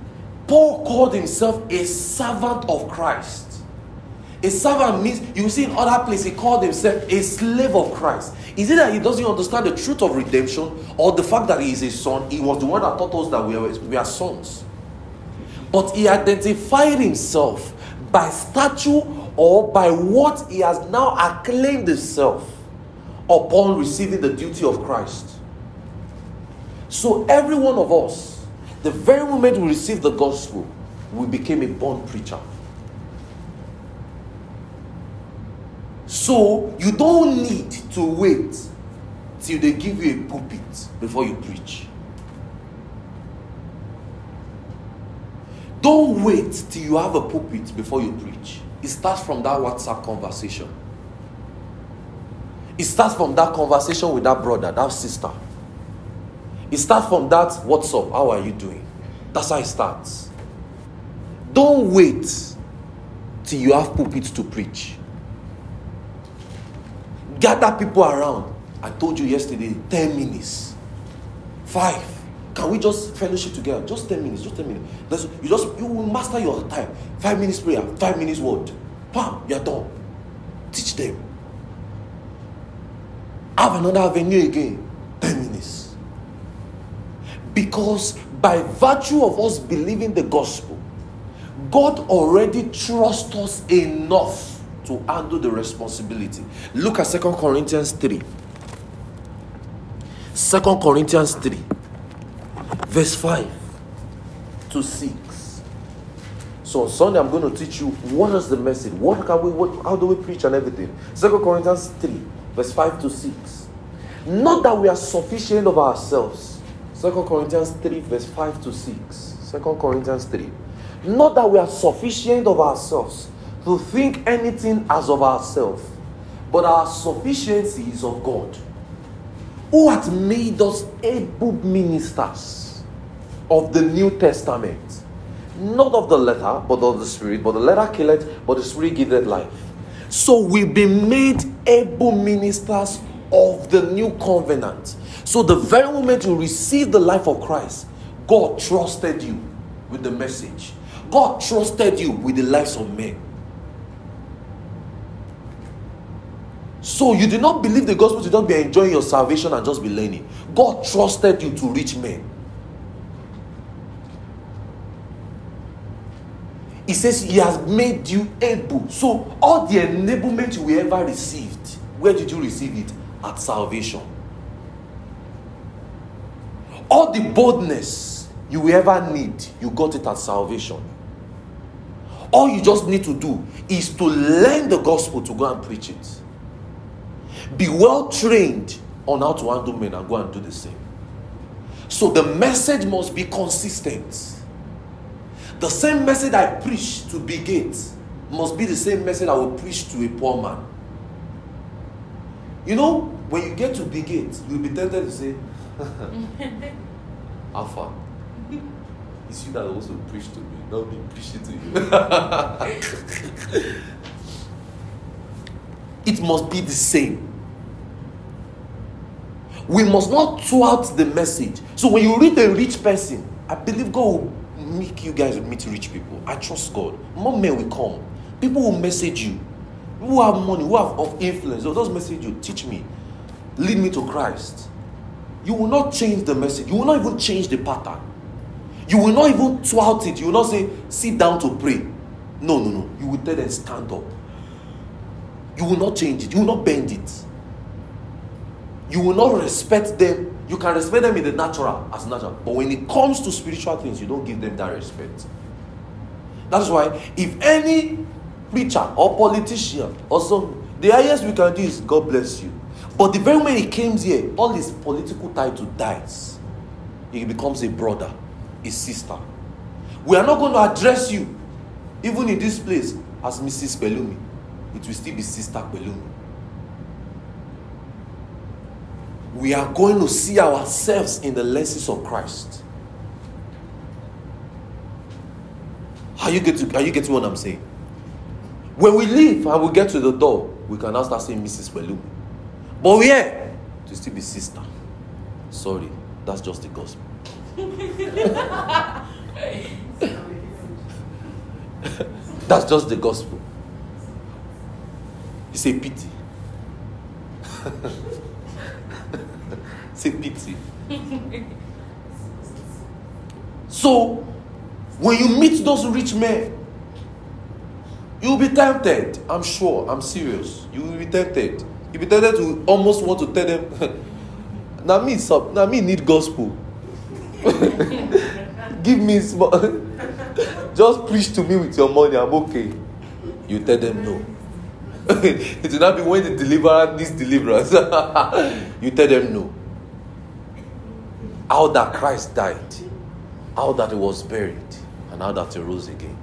Paul called himself a servant of Christ. A servant means, you see in other places, he called himself a slave of Christ. Is it that he doesn't understand the truth of redemption or the fact that he is a son? He was the one that taught us that we are, we are sons. But he identified himself by statue or by what he has now acclaimed himself upon receiving the duty of Christ. So every one of us, the very moment we receive the gospel, we became a born preacher. So you don't need to wait till they give you a pulpit before you preach. Don't wait till you have a pulpit before you preach. It starts from that WhatsApp conversation. It starts from that conversation with that brother, that sister. It starts from that what's up, how are you doing? That's how it starts. Don't wait till you have pulpits to preach. Gather people around. I told you yesterday, 10 minutes. Five. Can we just fellowship together? Just 10 minutes, just 10 minutes. Let's, you just you will master your time. Five minutes prayer, five minutes word. Bam, you're done. Teach them. Have another avenue again. 10 minutes. Because by virtue of us believing the gospel, God already trusts us enough to handle the responsibility. Look at Second Corinthians 3. 2 Corinthians 3, verse 5 to 6. So on Sunday, I'm going to teach you what is the message, what can we, what, how do we preach and everything. 2 Corinthians 3, verse 5 to 6. Not that we are sufficient of ourselves. 2 Corinthians 3, verse 5 to 6. 2 Corinthians 3. Not that we are sufficient of ourselves to think anything as of ourselves, but our sufficiency is of God, who hath made us able ministers of the New Testament. Not of the letter, but of the Spirit. But the letter killeth, but the Spirit giveth life. So we've been made able ministers of the new covenant. So the very moment you receive the life of Christ, God trusted you with the message. God trusted you with the lives of men. So you did not believe the gospel to just be enjoying your salvation and just be learning. God trusted you to reach men. He says he has made you able. So all the enablement you ever received, where did you receive it? At salvation. All the boldness you ever need, you got it at salvation. All you just need to do is to learn the gospel to go and preach it. Be well trained on how to handle men and go and do the same. So the message must be consistent. The same message I preach to Bill Gates must be the same message I will preach to a poor man. You know, when you get to Bill Gates, you'll be tempted to say, [LAUGHS] Alpha, it's you that also preach to me, not me preaching to you. [LAUGHS] it must be the same. We must not throw out the message. So when you read a rich person, I believe God will make you guys meet rich people. I trust God. More men will come. People will message you. Who have money, who have of influence, they'll just message you, teach me, lead me to Christ. You will not change the message. You will not even change the pattern. You will not even thwart it. You will not say, sit down to pray. No, no, no. You will tell them, stand up. You will not change it. You will not bend it. You will not respect them. You can respect them in the natural as natural. But when it comes to spiritual things, you don't give them that respect. That's why if any preacher or politician or some, the highest we can do is God bless you. But the very moment he comes here, all his political title dies. He becomes a brother, a sister. We are not going to address you, even in this place, as Mrs. Pelumi. It will still be Sister Pelumi. We are going to see ourselves in the lenses of Christ. Are you getting, are you getting what I'm saying? When we leave and we get to the door, we can now start saying Mrs. Pelumi. But we here to still be sister. Sorry, that's just the gospel. [LAUGHS] that's just the gospel. It's a pity. [LAUGHS] a pity. so, when you meet those rich men, you'll be tempted. I'm sure. I'm serious. You will be tempted. You'll be tempted to almost want to tell them, [LAUGHS] now me, sub, now me need gospel. [LAUGHS] Give me small. [LAUGHS] Just preach to me with your money. I'm okay. You tell them no. it will not be when the deliverer needs deliverance. you tell them no. How that Christ died, how that he was buried, and how that he rose again.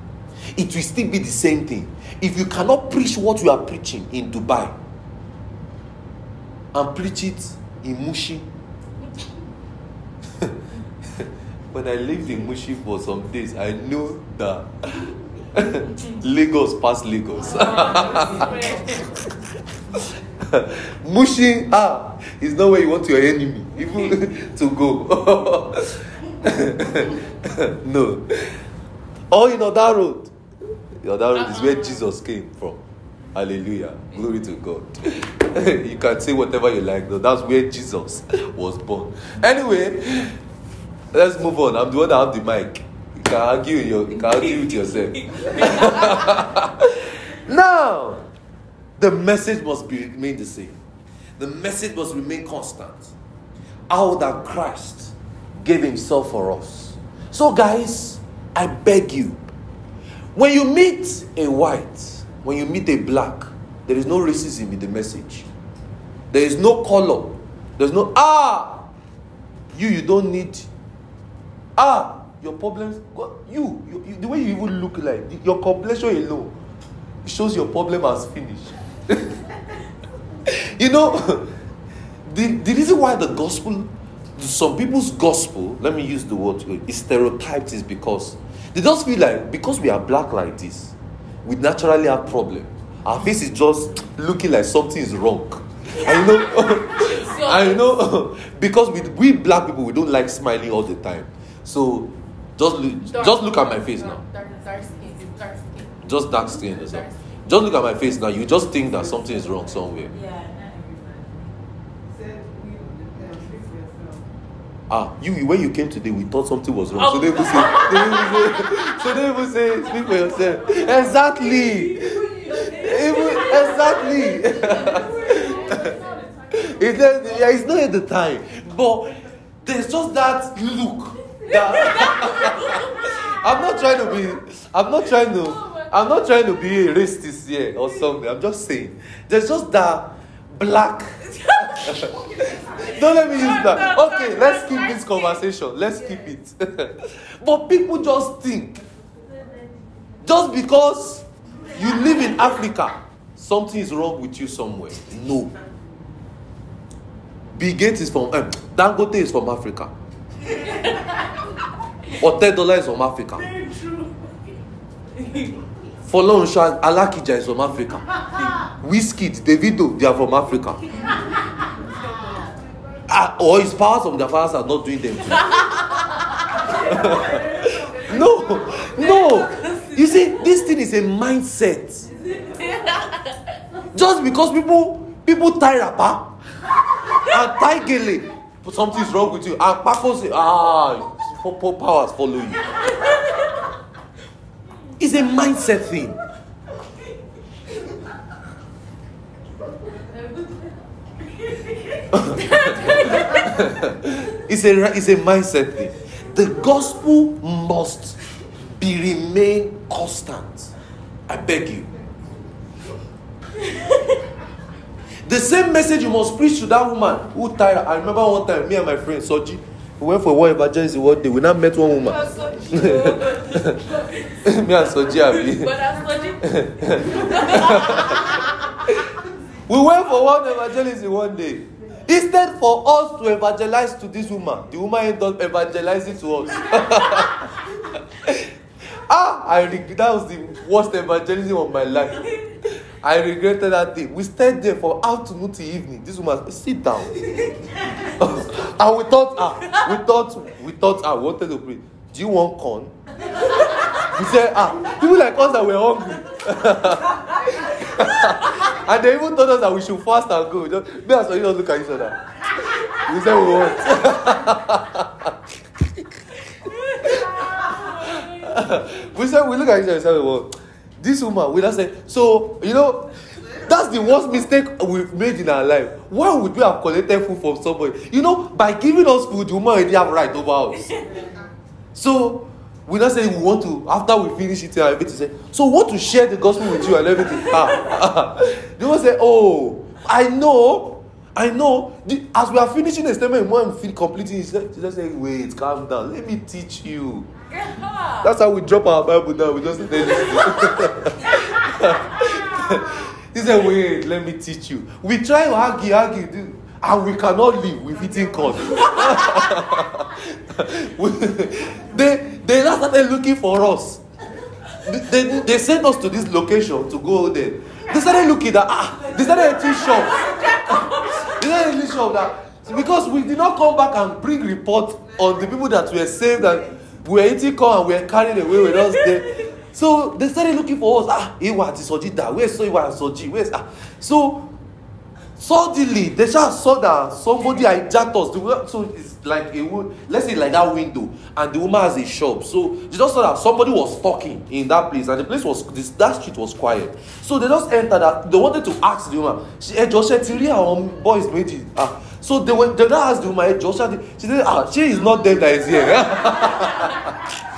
It will still be the same thing. If you cannot preach what you are preaching in Dubai and preach it in Mushin, [LAUGHS] when I lived in Mushin for some days, I knew that [LAUGHS] Lagos past Lagos. [LAUGHS] Mushin ah is not where you want your enemy even [LAUGHS] to go. [LAUGHS] no. Or in other road. The other road is where uh-uh. Jesus came from. Hallelujah. Glory to God. [LAUGHS] you can say whatever you like, though. That's where Jesus was born. Anyway, let's move on. I'm the one that have the mic. You can argue, your, you can argue with yourself. now, the message must be remain the same. The message must remain constant. How that Christ gave himself for us. So, guys, I beg you, when you meet a white, when you meet a black, there is no racism in the message. There is no color. There's no ah. You you don't need ah your problems. You, you, you the way you even look like your complexion alone shows your problem has finished. [LAUGHS] you know, [LAUGHS] the, the reason why the gospel, some people's gospel, let me use the word, is stereotyped is because they just feel like because we are black like this, we naturally have problem. Our face is just looking like something is wrong. I know, [LAUGHS] I know, [LAUGHS] because we, we black people we don't like smiling all the time. So Just look, Dark- just look at my face dark- now. Dark, dark skin. It's dark skin. Just dark skin. Dark skin. Just look at my face now. You just think that something is wrong somewhere. Yeah, not Said we uh, fix yourself. Ah, you when you came today, we thought something was wrong. Oh. So they even say, they even say, so they even say, speak for yourself. Exactly. Even, exactly. [LAUGHS] It's, just- yeah, it's not at the time, but there's just that look. That [LAUGHS] I'm not trying to be. I'm not trying to. I'm not trying to be a racist here or something. I'm just saying. There's just that black. Don't let me use that. Okay, let's keep this conversation. Let's keep it. [LAUGHS] but people just think just because you live in Africa, something is wrong with you somewhere. No. Bill Gates is from um, Dangote is from Africa. Otedola is from Africa. Very true. [LAUGHS] Folorunsho Alakija is from Africa. Wizkid, Davido, they are from Africa. Ah, or his powers of their fathers are not doing them too. [LAUGHS] no, no. You see, this thing is a mindset. Just because people people tie rapper and tie gele, something is wrong with you. And Paco say, ah, po- po- powers follow you. It's a mindset thing. [LAUGHS] it's a it's a mindset thing. The gospel must be remain constant. I beg you. the same message you must preach to that woman who tied. I remember one time, me and my friend Soji, [LAUGHS] [LAUGHS] [LAUGHS] we went for one evangelism one day. We now met one woman. That's so true. me and Soji abi. But true. We went for one evangelism one day. Instead for us to evangelize to this woman, the woman ended up evangelizing to us. ah, I that was the worst evangelism of my life. I regretted that day. We stayed there for afternoon to evening. This woman sit down. [LAUGHS] and we thought, ah, we thought, we thought, ah, we wanted to pray. Do you want corn? We said, ah, people like us that were hungry. [LAUGHS] and they even told us that we should fast and go. Just, me and Sonny just look at each other. We said we want. [LAUGHS] we said we look at each other and said we want. This woman, we just said, so you know, that's the worst mistake we've made in our life. Why would we have collected food from somebody? You know, by giving us food, the woman already have right over us. [LAUGHS] So we not say we want to after we finish eating and everything say so we want to share the gospel with you and everything [LAUGHS] ah [LAUGHS] they will say oh i know i know the, as we are finishing the statement when we feel it she just say wait calm down let me teach you that's how we drop our bible down. We just say he said wait let me teach you. We try to argue argue and we cannot live with eating corn. [LAUGHS] They they now started looking for us. They, they, they sent us to this location to go there. They started looking at ah they started entering shops they started entering shop that because we did not come back and bring report on the people that were saved and we were eating corn and we were carried away with us there. So they started looking for us. Ah iwa àti soji da. Where's so iwa and soji where's ah. So suddenly they just saw that somebody hijacked us. The so it's like a let's say like that window and the woman has a shop. So they just saw that somebody was talking in that place and the place was this that street was quiet. So they just entered that they wanted to ask the woman. She jọ ṣe ti rí àwọn ah so they went they now ask the woman jọ she said ah she is not dead that is here. [LAUGHS]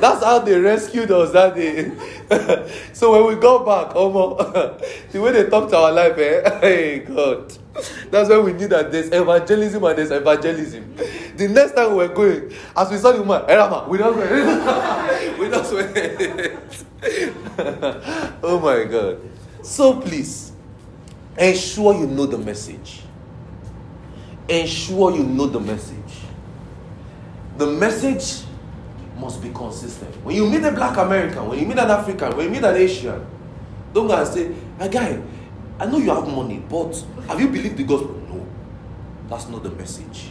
That's how they rescued us that day. [LAUGHS] So when we got back omo [LAUGHS] the way they talk to our life eh hey god. That's when we knew that there's evangelism and there's evangelism. The next time we were going as we saw the woman erama we don't go we went oh my god. So please ensure you know the message ensure you know the message the message must be consistent. When you meet a black American, when you meet an African, when you meet an Asian, don't go and say, my guy, I know you have money, but have you believed the gospel? No, that's not the message.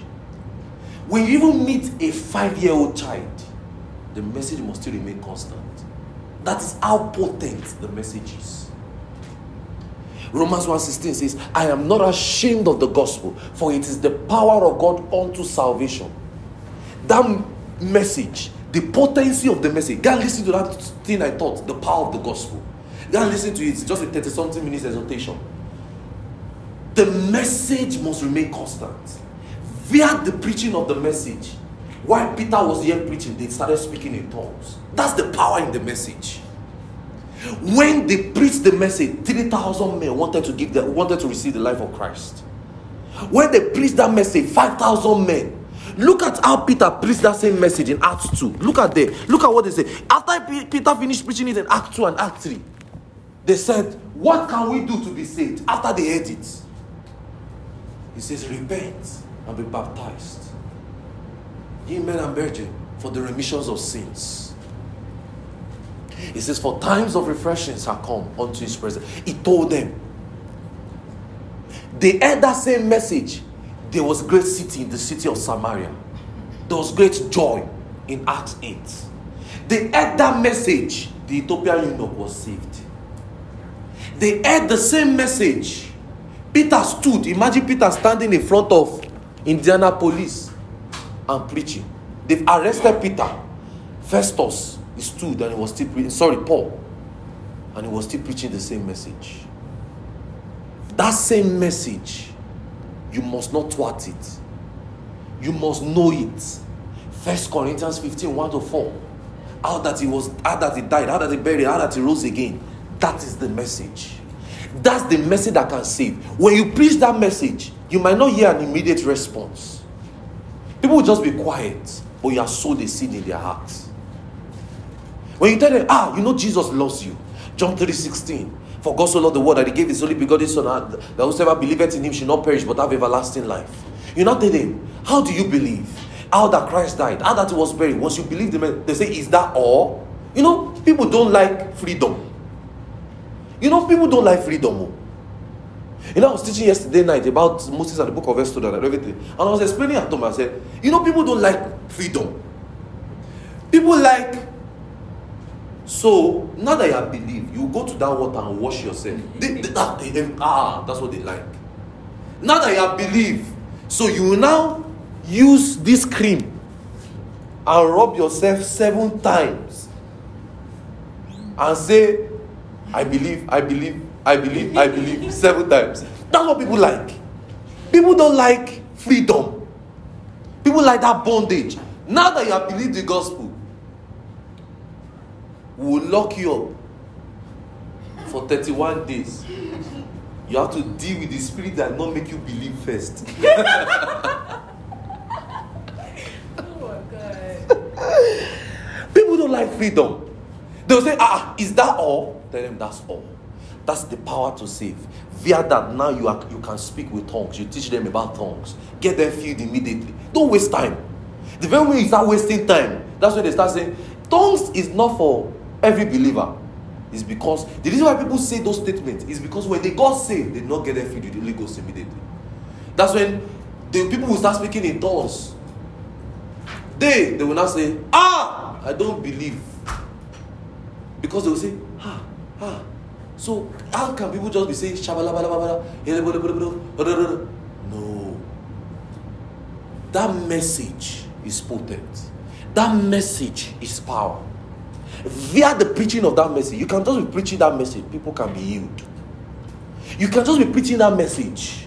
When you even meet a five year old child, the message must still remain constant. That is how potent the message is. Romans 1:16 says, I am not ashamed of the gospel, for it is the power of God unto salvation. That message, the potency of the message. Go and listen to that thing I taught, the power of the gospel. Go and listen to it. It's just a 30 something minutes exhortation. The message must remain constant. Via the preaching of the message, while Peter was here preaching, they started speaking in tongues. That's the power in the message. When they preached the message, 3,000 men wanted to give the, wanted to receive the life of Christ. When they preached that message, 5,000 men. Look at how Peter preached that same message in Acts 2. Look at there. Look at what they say. After Peter finished preaching it in Acts 2 and Acts 3, they said, What can we do to be saved? After they heard it, he says, Repent and be baptized, ye men and virgin, for the remissions of sins. He says, For times of refreshings have come unto his presence. He told them. They heard that same message. There was great city in the city of Samaria. There was great joy in Acts 8. They heard that message. The Ethiopian eunuch was saved. They heard the same message. Peter stood. Imagine Peter standing in front of Indiana police and preaching. They've arrested Peter. Festus he stood and he was still preaching. Sorry, Paul. And he was still preaching the same message. That same message, you must not thwart it. You must know it. First Corinthians 15, 1 to 4. How that he was, how that he died, how that he buried, how that he rose again. That is the message. That's the message that can save. When you preach that message, you might not hear an immediate response. People will just be quiet, but you have sowed a seed in their hearts. When you tell them, ah, you know Jesus loves you. John 3 16. For God so loved the world that he gave his only begotten son that whosoever believeth in him should not perish but have everlasting life. You not tell them, how do you believe? How that Christ died, how that he was buried. Once you believe them, they say, is that all? You know, people don't like freedom. You know, people don't like freedom. Oh. You know, I was teaching yesterday night about Moses and the book of Exodus and everything. And I was explaining at home, I said, you know, people don't like freedom. People like, so now that you have believed, you go to that water and wash yourself. [LAUGHS] They, they, that, they, ah, that's what they like. Now that you have believed, so you now use this cream and rub yourself seven times and say, I believe, I believe, I believe, I believe, [LAUGHS] seven times. That's what people like. People don't like freedom. People like that bondage. Now that you have believed the gospel, we will lock you up for 31 days. You have to deal with the spirit that not make you believe first. [LAUGHS] [LAUGHS] Oh my god. People don't like freedom. They'll say, ah, is that all? Tell them that's all. That's the power to save. Via that, now you, are, you can speak with tongues. You teach them about tongues. Get them filled immediately. Don't waste time. The very way you start wasting time, that's when they start saying, tongues is not for every believer. is because the reason why people say those statements is because when they got saved, they did not get their filled with the Holy Ghost immediately. That's when the people will start speaking in tongues. They they will not say, Ah, I don't believe. Because they will say, Ah, ah. So how can people just be saying shabalabalabala? No. That message is potent. That message is power. Via the preaching of that message, you can just be preaching that message, people can be healed. You can just be preaching that message,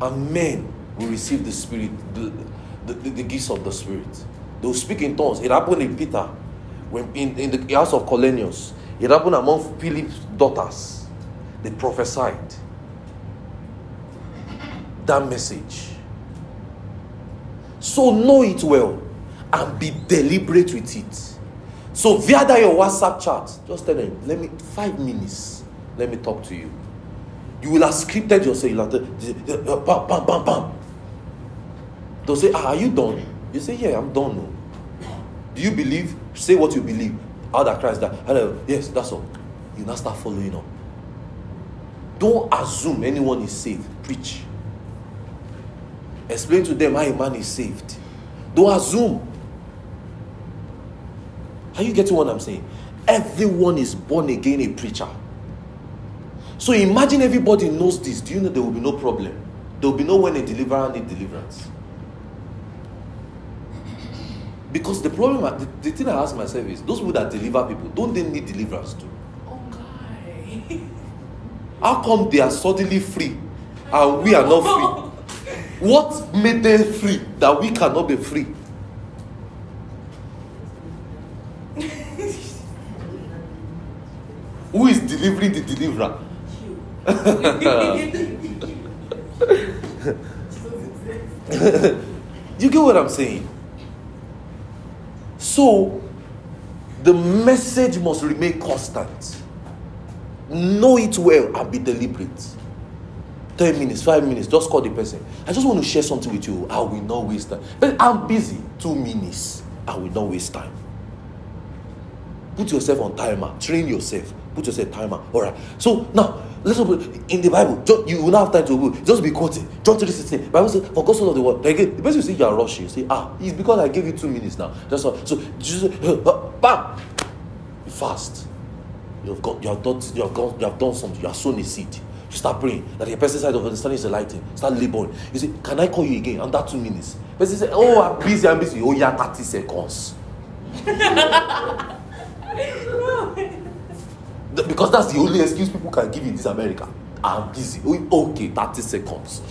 and men will receive the spirit, the, the, the, the gifts of the spirit. They will speak in tongues. It happened in Peter, when in, in the house of Cornelius. It happened among Philip's daughters. They prophesied that message. So know it well and be deliberate with it. So via that your WhatsApp chat, just tell them, let me five minutes, let me talk to you. You will have scripted yourself. You'll have to, bam, bam, bam, bam. They'll say, ah, are you done? You say, yeah, I'm done. No. Do you believe? Say what you believe. How that Christ died. Hello, yes, that's all. You now start following up. Don't assume anyone is saved. Preach. explain to them how a man is saved. Don't assume. Are you getting what I'm saying? Everyone is born again a preacher. So imagine everybody knows this. Do you know there will be no problem? There will be no when a deliverer need deliverance. Because the problem, the, the thing I ask myself is, those people that deliver people, don't they need deliverance too? Oh okay. How come they are suddenly free and we are not free? [LAUGHS] What made them free that we cannot be free? Who is delivering the deliverer? [LAUGHS] you get what I'm saying? So, the message must remain constant. Know it well and be deliberate. 10 minutes, 5 minutes, just call the person. I just want to share something with you. I will not waste time. But I'm busy. 2 minutes. I will not waste time. Put yourself on timer. Train yourself. Put yourself timer. All right. So now, let's open in the Bible. You will not have time to open. Just be quoting. John 3 16. Bible says, For God so loved the world. Again, the person will say you are rushing. You say, Ah, it's because I gave you two minutes now. That's all. So, Jesus, bam. Be fast. You have got, you have done, you have gone, you have done something. You have sown a seed. You start praying that the person side of understanding is the lighting. Start laboring. You say, Can I call you again? And that two minutes. Person say, Oh, I'm busy, I'm busy. Oh, yeah, 30 seconds. [LAUGHS] [LAUGHS] because that's the only excuse people can give in this America. I'm busy. Oh, okay, 30 seconds.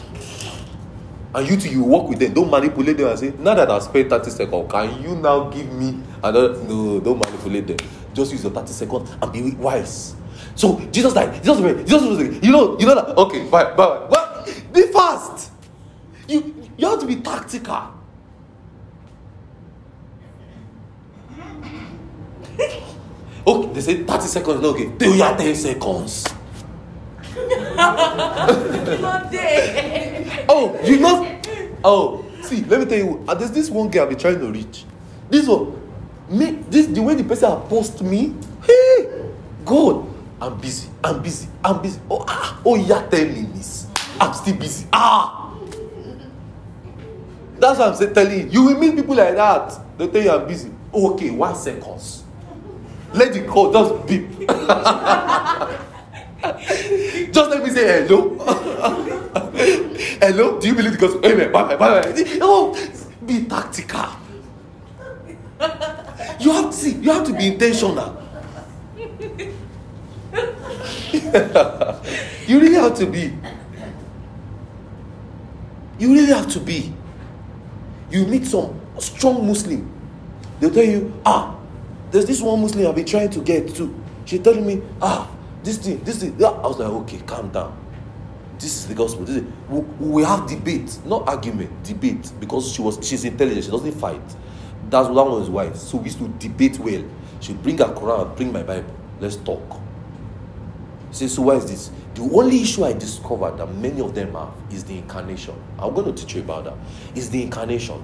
And you two, you work with them. Don't manipulate them and say, now that I've spent 30 seconds, can you now give me another? No, don't manipulate them. Just use your 30 seconds and be wise. So Jesus died. Jesus died. Jesus died. You know, you know that. Okay, bye, bye. But be fast. You you have to be tactical. [LAUGHS] Okay, they say 30 seconds. No, okay. Do you have 10 seconds? [LAUGHS] Oh, you know. Oh, see, let me tell you. uh, There's this one girl I've been trying to reach. This one, me, this the way the person post me. Hey, God, I'm busy. I'm busy. I'm busy. Oh, ah, oh, yeah, 10 minutes. I'm still busy. Ah. That's what I'm saying, telling you. You will meet people like that. They tell you I'm busy. Okay, one seconds. Let the call just beep. just let me say hello. hello. Do you believe the gospel? Amen. Bye bye bye bye. Oh, be tactical. You have to see. You have to be intentional. [LAUGHS] you really have to be. You really have to be. You meet some strong Muslim. They'll tell you, ah, there's this one Muslim I've been trying to get to. She telling me, ah, this thing, this thing. I was like, okay, calm down. This is the gospel. Is, we, we have debate, not argument, debate. Because she was she's intelligent, she doesn't fight. That's that one was wise. So we used to debate well. She bring her Quran, bring my Bible. Let's talk. Say, so why is this? The only issue I discovered that many of them have is the incarnation. I'm going to teach you about that. Is the incarnation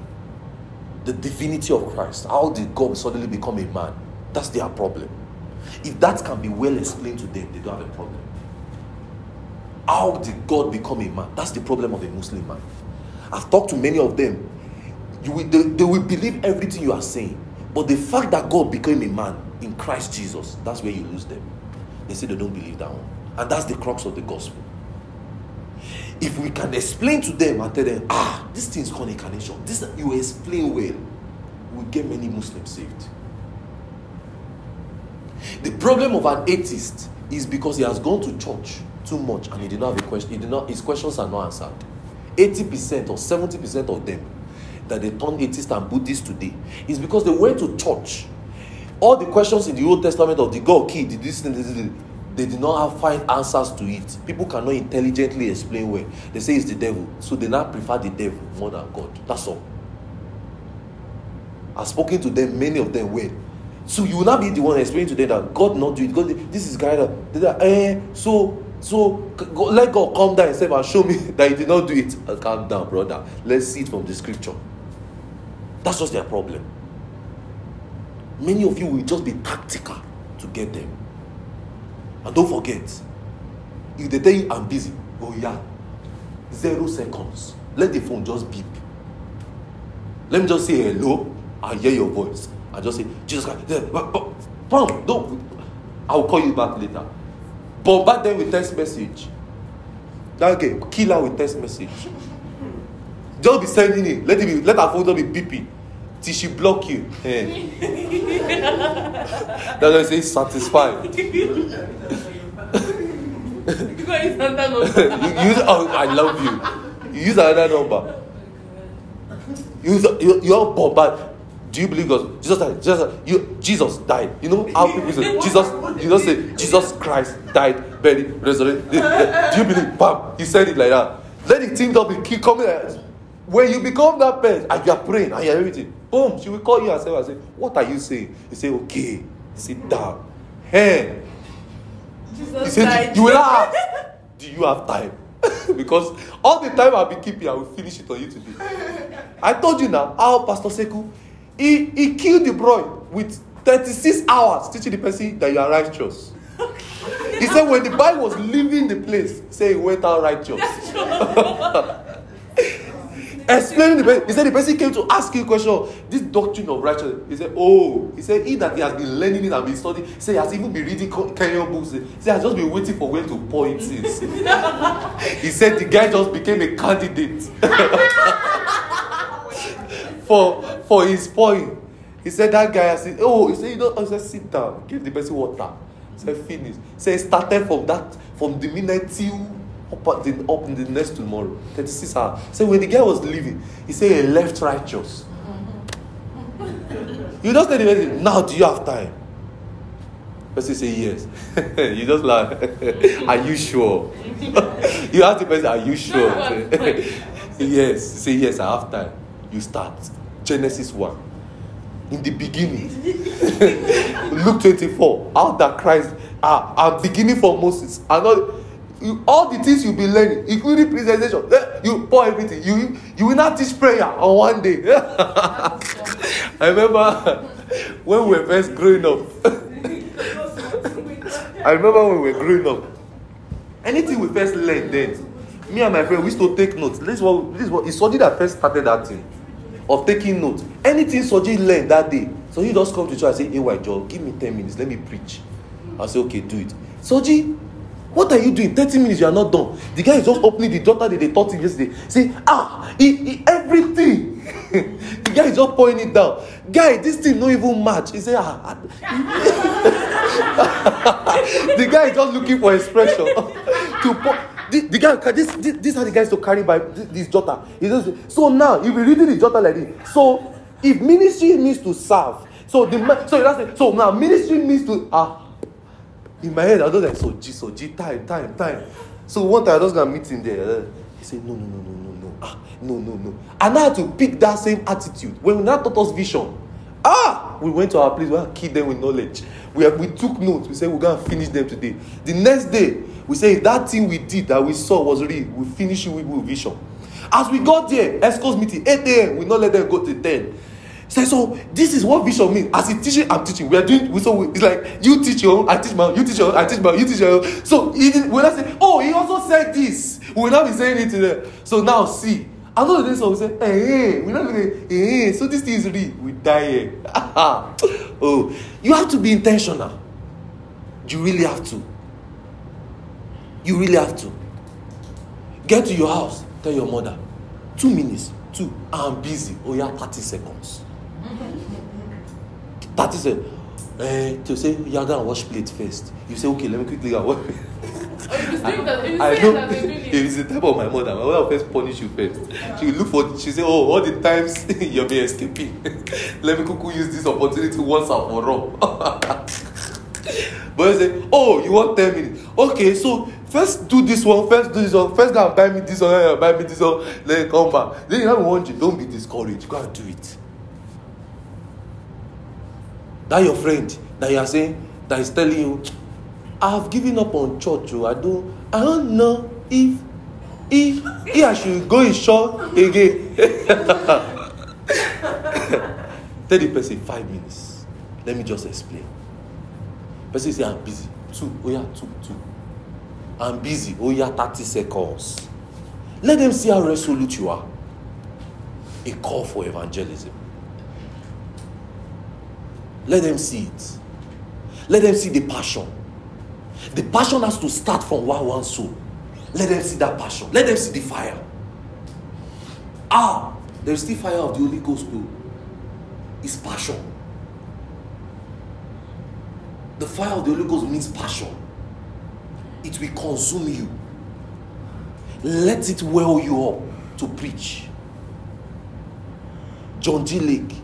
the divinity of Christ. How did God suddenly become a man? That's their problem. If that can be well explained to them, they don't have a problem. How did God become a man? That's the problem of a Muslim man. I've talked to many of them. Will, they, they will believe everything you are saying. But the fact that God became a man in Christ Jesus, that's where you lose them. They say they don't believe that one. And that's the crux of the gospel. If we can explain to them and tell them, ah, this thing is called incarnation, this you explain well, we get many Muslims saved. The problem of an atheist is because he has gone to church too much and he did not have a question. He did not, his questions are not answered. 80% or 70% of them that they turn atheist and Buddhist today is because they went to church. All the questions in the Old Testament of the God key, did this thing, this, this, they did not have find answers to it. People cannot intelligently explain where. They say it's the devil. So they now prefer the devil more than God. That's all. I've spoken to them, many of them were. So you will not be the one explaining to them that God not do it. God, this is kind of eh, so so let God come down himself and show me [LAUGHS] that he did not do it. Uh, calm down, brother. Let's see it from the scripture. That's just their problem. Many of you will just be tactical to get them. And don't forget, if they tell you I'm busy, oh yeah. zero seconds. Let the phone just beep. Let me just say hello. I hear your voice. I just say, Jesus Christ. Bam, don't. I'll call you back later. But back then with text message. That guy, kill her with text message. Just be sending it. Let it be. Let her phone just be beeping till she block you. Eh. That's why I say satisfied. You number. use oh, I love you. You use another number. You use you you are poor, but do you believe God? Jesus died. Jesus, you, Jesus died. You know how people say Jesus. You don't say Jesus Christ died, buried, resurrected. Do you believe? Bam! He said it like that. Let the thing up and keep coming. When you become that person and you are praying and you are everything, boom! She will call you herself and say, "What are you saying?" You say, "Okay, sit down." Hey, he Jesus died. You will ask, Do you have time? [LAUGHS] because all the time I'll be keeping, I will finish it on you today. I told you now how Pastor Seku he, he killed the boy with 36 hours teaching the person that you are righteous. He said when the boy was leaving the place, say he went out righteous. [LAUGHS] Explaining the person, he said the person came to ask a question. This doctrine of righteousness. He said, Oh, he said he that he has been learning it and been studying. He said he has even been reading Ke- Kenyon books. He said, I've just been waiting for when to it in. he said the guy just became a candidate [LAUGHS] for for his point. He said that guy I said, Oh, he said, you know, I said, sit down, give the person water. He said, finish. He said, started from that, from the minute till up, the, up in the next tomorrow. 36 hours. So when the guy was leaving, he said he left righteous. you just tell the person, now do you have time? Person say yes. [LAUGHS] you just like, [LAUGHS] are you sure? [LAUGHS] you ask the person, are you sure? yes. Say yes, I have time. You start. Genesis 1. In the beginning. Luke 24. How that Christ ah, I'm beginning for Moses. And all, you, all the things you'll be learning, including presentation, eh, you pour everything. You you will not teach prayer on one day. [LAUGHS] I remember when we were first growing up. [LAUGHS] I remember when we were growing up. Anything we first learned then, me and my friend we used to take notes. This is what this is what it's Soji that first started that thing of taking notes. Anything Soji learned that day, so he just come to church and say, Hey, white Joe, give me 10 minutes, let me preach. I say, Okay, do it. Soji, what are you doing? 30 minutes, you are not done. The guy is just opening the daughter that they taught him yesterday. Say, ah, he, he, everything. [LAUGHS] the guy is just pouring it down. Guy, this thing no even match. He say, ah. ah." [LAUGHS] the guy is just looking for expression [LAUGHS] to pour. The, the guy, this, this, this how the guy is to carry by this, this daughter. He just, so now, if we reading the daughter like this, so if ministry means to serve, so the so that's it. So now ministry means to ah in my head, I was like, Soji, so G, time, time, time. So one time I just got meet him there. He said, no, no, no, no, no, no, ah, no, no, no. And I had to pick that same attitude. When we now taught us vision, ah, we went to our place, we had to kill them with knowledge. We, have, we took notes, we said, we're going to finish them today. The next day, we say, if that thing we did that we saw was real, we finish it with vision. As we got there, ESCO's meeting, 8 a.m., we not let them go to 10. Say so this is what vision means. As he teaching, I'm teaching. We are doing so it's like you teach your own, I teach my own, you teach your own, I teach my own, you teach your own. So when I say, Oh, he also said this. We will not be saying it to them. So now see. Another day, so we say, eh, eh, hey, we're not gonna hey, eh, so this thing is real. We die here. [LAUGHS] oh, you have to be intentional. You really have to. You really have to. Get to your house, tell your mother, two minutes, two, I'm busy. Oh, yeah, 30 seconds. 30 seconds. Eh, to say, you're gonna wash plate first. You say, okay, let me quickly go and wash Oh, if you doing that, if you I know that, they're doing if it's the type of my mother, my mother will first punish you first. She will look for, she say, oh, all the times [LAUGHS] you've been escaping. [LAUGHS] Let me quickly use this opportunity once and for all. [LAUGHS] but you say, oh, you want 10 minutes. Okay, so first do this one, first do this one, first go and buy me this one, buy me this one, then come back. Then you have one, don't be discouraged, go and do it. That your friend that you are saying, that is telling you, I have given up on church. Oh, I don't. I don't know if if if I should go in short again. [LAUGHS] Tell the person five minutes. Let me just explain. Person say I'm busy. Two. Oh yeah, two, two. I'm busy. Oh yeah, thirty seconds. Let them see how resolute you are. A call for evangelism. Let them see it. Let them see the passion. The passion has to start from one one soul. Let them see that passion. Let them see the fire. Ah, there's still fire of the Holy Ghost too. It's passion. The fire of the Holy Ghost means passion. It will consume you. Let it well you up to preach. John D. Lake.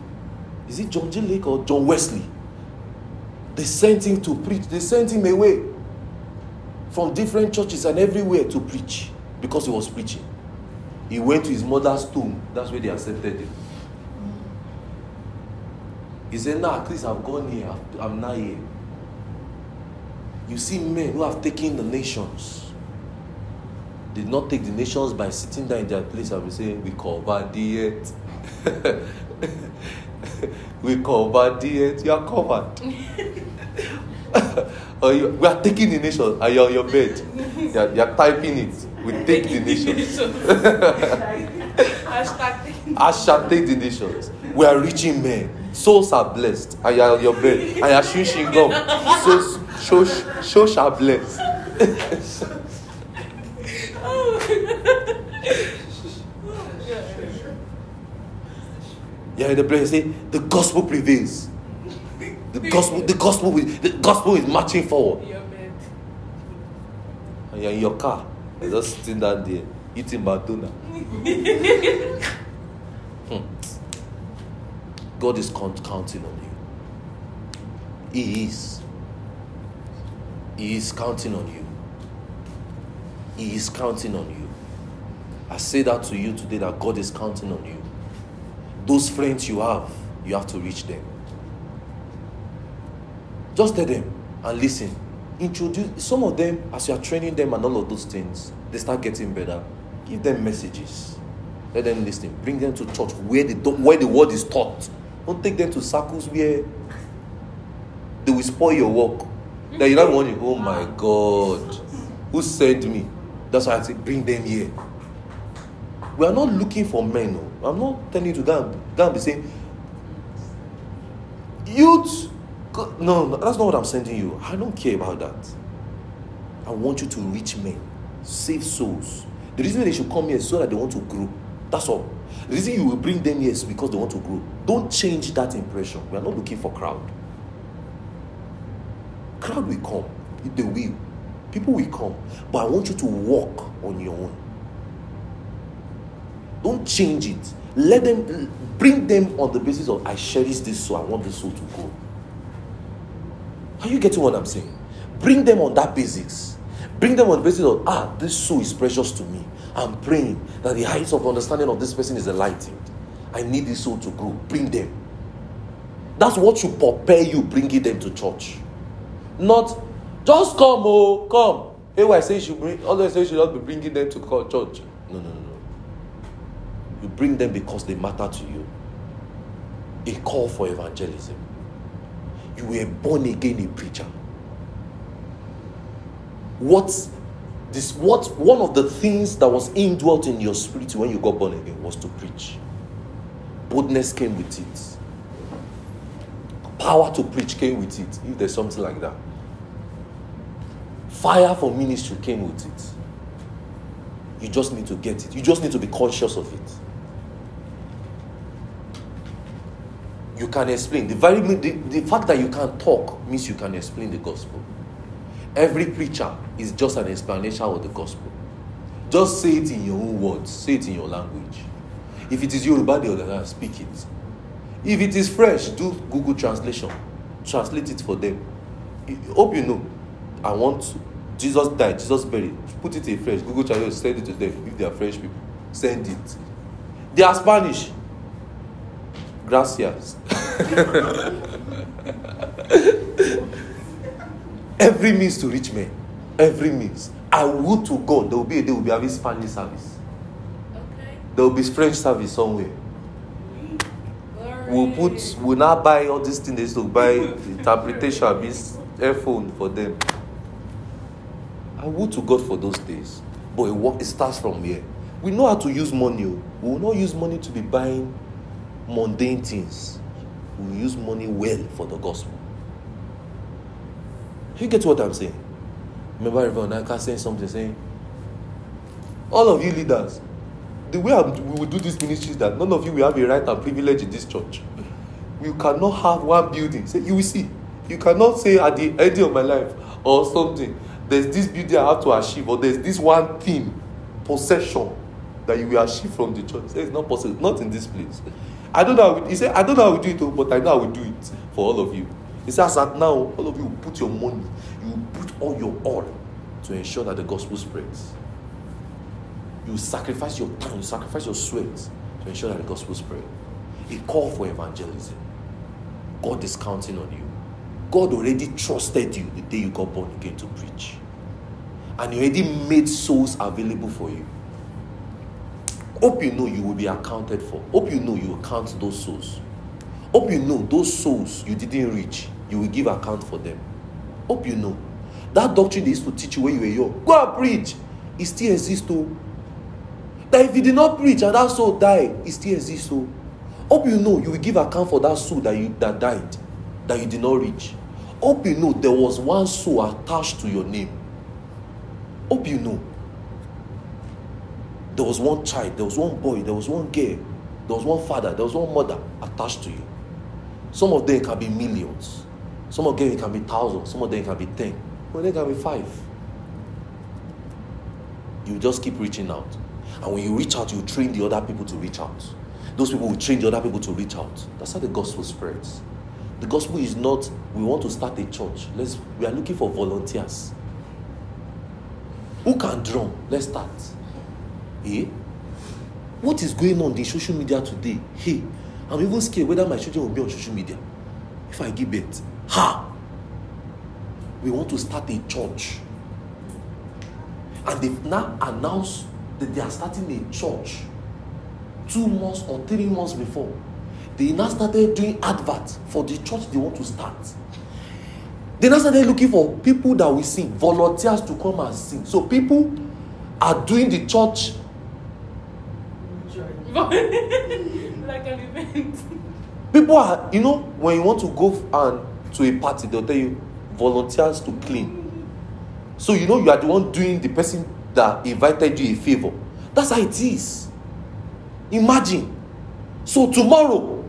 Is it John G. Lake or John Wesley? They sent him to preach. They sent him away from different churches and everywhere to preach because he was preaching. He went to his mother's tomb. That's where they accepted him. He said, Nah, at least I've gone here. I'm not here. You see men who have taken the nations. Did not take the nations by sitting down in their place and saying, We covered it. [LAUGHS] [LAUGHS] we covered it. You are covered. [LAUGHS] or you, we are taking the nations and you're on your bed. [LAUGHS] You are, you are typing it. We take the nations. Hashtag. Take the nations. We are reaching men. Souls are blessed. And you are on your bed. And you are shooshing gum. Souls, souls, souls are blessed. Yeah, in the place say the gospel prevails. The gospel, the gospel, will- the gospel is marching forward. Your bed. And you're in your car, you're just sitting down there eating Madonna. [LAUGHS] Hmm. God is counting on you. He is. He is counting on you. He is counting on you. I say that to you today that God is counting on you. Those friends you have, you have to reach them. Just tell them and listen. Introduce some of them as you are training them and all of those things, they start getting better. Give them messages. Let them listen. Bring them to church where the where the word is taught. Don't take them to circles where they will spoil your work. Then you don't want to, oh my God, who sent me? That's why I say bring them here. We are not looking for men. No. I'm not telling you to go and, be saying, youth. go-" No, no, that's not what I'm sending you. I don't care about that. I want you to reach men, save souls. The reason they should come here is so that they want to grow. That's all. The reason you will bring them here is because they want to grow. Don't change that impression. We are not looking for crowd. Crowd will come. They will. People will come. But I want you to walk on your own. Don't change it. Let them bring them on the basis of I cherish this soul. I want this soul to go. Are you getting what I'm saying? Bring them on that basis. Bring them on the basis of ah, this soul is precious to me. I'm praying that the heights of understanding of this person is enlightened. I need this soul to grow. Bring them. That's what should prepare you bringing them to church. Not just come, oh, come. Hey, I say you should bring. Always say should not be bringing them to church. No, no, no. You bring them because they matter to you. A call for evangelism. You were born again a preacher. What this what one of the things that was indwelt in your spirit when you got born again was to preach. Boldness came with it. Power to preach came with it, if there's something like that. Fire for ministry came with it. You just need to get it. You just need to be conscious of it. You can explain. The very the, the fact that you can talk means you can explain the gospel. Every preacher is just an explanation of the gospel. Just say it in your own words, say it in your language. If it is Yoruba, the other hand, speak it. If it is fresh, do Google translation. Translate it for them. I hope you know. I want. Jesus died, Jesus buried. Put it in French. Google translate, send it to them if they are French people. Send it. They are Spanish. Gracias. Every means to reach men. Every means. I would to God, there will be a day we'll be having Spanish service. Okay. There will be French service somewhere. Glory. We'll put, we'll now buy all these things they used to buy interpretation, means earphone for them. I would to God for those days. But it, it starts from here. we know how to use money. oh. We will not use money to be buying mundane things. We use money well for the gospel. You get what I'm saying? Remember everyone Anka saying something saying, all of you leaders, the way I'm, we will do this ministry is that none of you will have a right and privilege in this church. You cannot have one building. Say, you will see. You cannot say at the end of my life or something, there's this building I have to achieve, or there's this one thing, possession that you will achieve from the church. Say, it's not possible. Not in this place. I don't know. He said, I don't know how we do it, oh, but I know how we do it for all of you. He says, that now, all of you will put your money, you will put all your all to ensure that the gospel spreads. You sacrifice your time, you sacrifice your sweat to ensure that the gospel spread. A call for evangelism. God is counting on you. God already trusted you the day you got born again to preach. And He already made souls available for you. Hope you know you will be accounted for. Hope you know you will count those souls. Hope you know those souls you didn't reach, you will give account for them. Hope you know. That doctrine they used to teach you when you were young, go and preach. It still exists too. That if you did not preach and that soul died, it still exists too. Hope you know you will give account for that soul that you that died, that you did not reach. Hope you know there was one soul attached to your name. Hope you know. There was one child, there was one boy, there was one girl, there was one father, there was one mother attached to you. Some of them can be millions. Some of them can be thousands. Some of them can be ten. Some of them can be five. You just keep reaching out. And when you reach out, you train the other people to reach out. Those people will train the other people to reach out. That's how the gospel spreads. The gospel is not, we want to start a church. Let's we are looking for volunteers. Who can drum? Let's start. Eh? What is going on in social media today? Hey, I'm even scared whether my children will be on social media. If I give birth, ha! We want to start a church. And they've now announced that they are starting a church two months or three months before. They now started doing adverts for the church they want to start. They now started looking for people that will sing, volunteers to come and sing. So people are doing the church [LAUGHS] like an event. People are, you know, when you want to go and to a party, they'll tell you volunteers to clean. So you know you are the one doing the person that invited you a favor. That's how it is. Imagine. So tomorrow,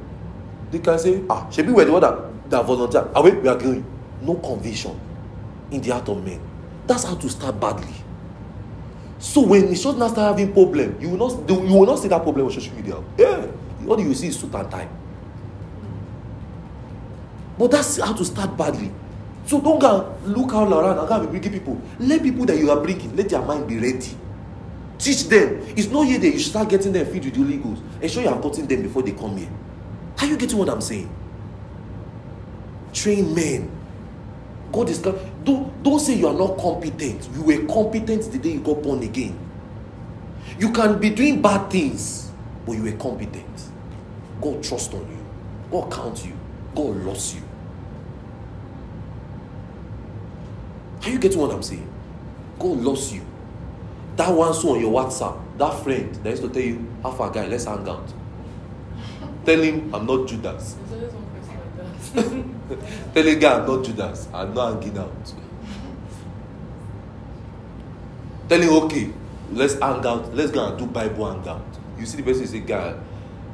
they can say, ah, Shebi, we're the one that volunteer. Ah, wait, we are going. No conviction in the heart of men. That's how to start badly. So when the church now start having problem, you will not you will not see that problem on social media. Yeah, what you see is suit and tie. But that's how to start badly. So don't go look all around and go bringing people. Let people that you are bringing, let their mind be ready. Teach them. It's not here that you should start getting them feed with Ghost. Ensure you are taught them before they come here. Are you getting what I'm saying? Train men. God is com- don't don't say you are not competent. You were competent the day you got born again. You can be doing bad things, but you were competent. God trust on you. God count you. God loves you. Are you getting what I'm saying? God loves you. That one so on your WhatsApp, that friend that used to tell you, half a guy, let's hang out. Tell him I'm not Judas. There's always one person like that. [LAUGHS] [LAUGHS] Tell a guy I'm not Judas. I'm not hanging out. Tell him, okay, let's hang out. Let's go and do Bible hangout. You see the person, you say, guy,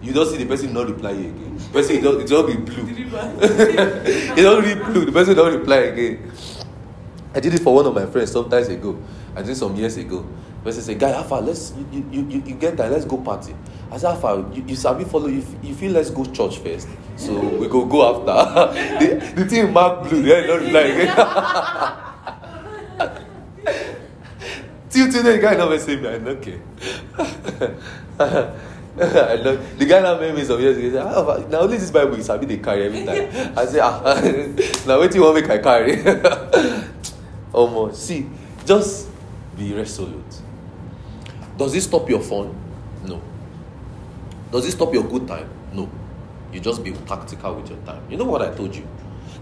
you don't see the person not reply again. The person, it don't, it don't be blue. it [LAUGHS] don't really blue. The person don't reply again. I did it for one of my friends sometimes ago. I did it some years ago. The person say, guy, Alpha, let's you, you, you, you get that, let's go party. I said, Alpha, you, you sabi follow you, you feel let's go church first. So we go go after. [LAUGHS] the, the thing mark blue, yeah, reply again. [LAUGHS] Till today, the guy never say me. I know, okay. [LAUGHS] I know. The guy now made me some years ago. He said, ah, now only this Bible is sabi they carry every time. I say, ah, now till you want make I carry. Omo, see, just be resolute. Does it stop your fun? Does it stop your good time? No. You just be tactical with your time. You know what I told you?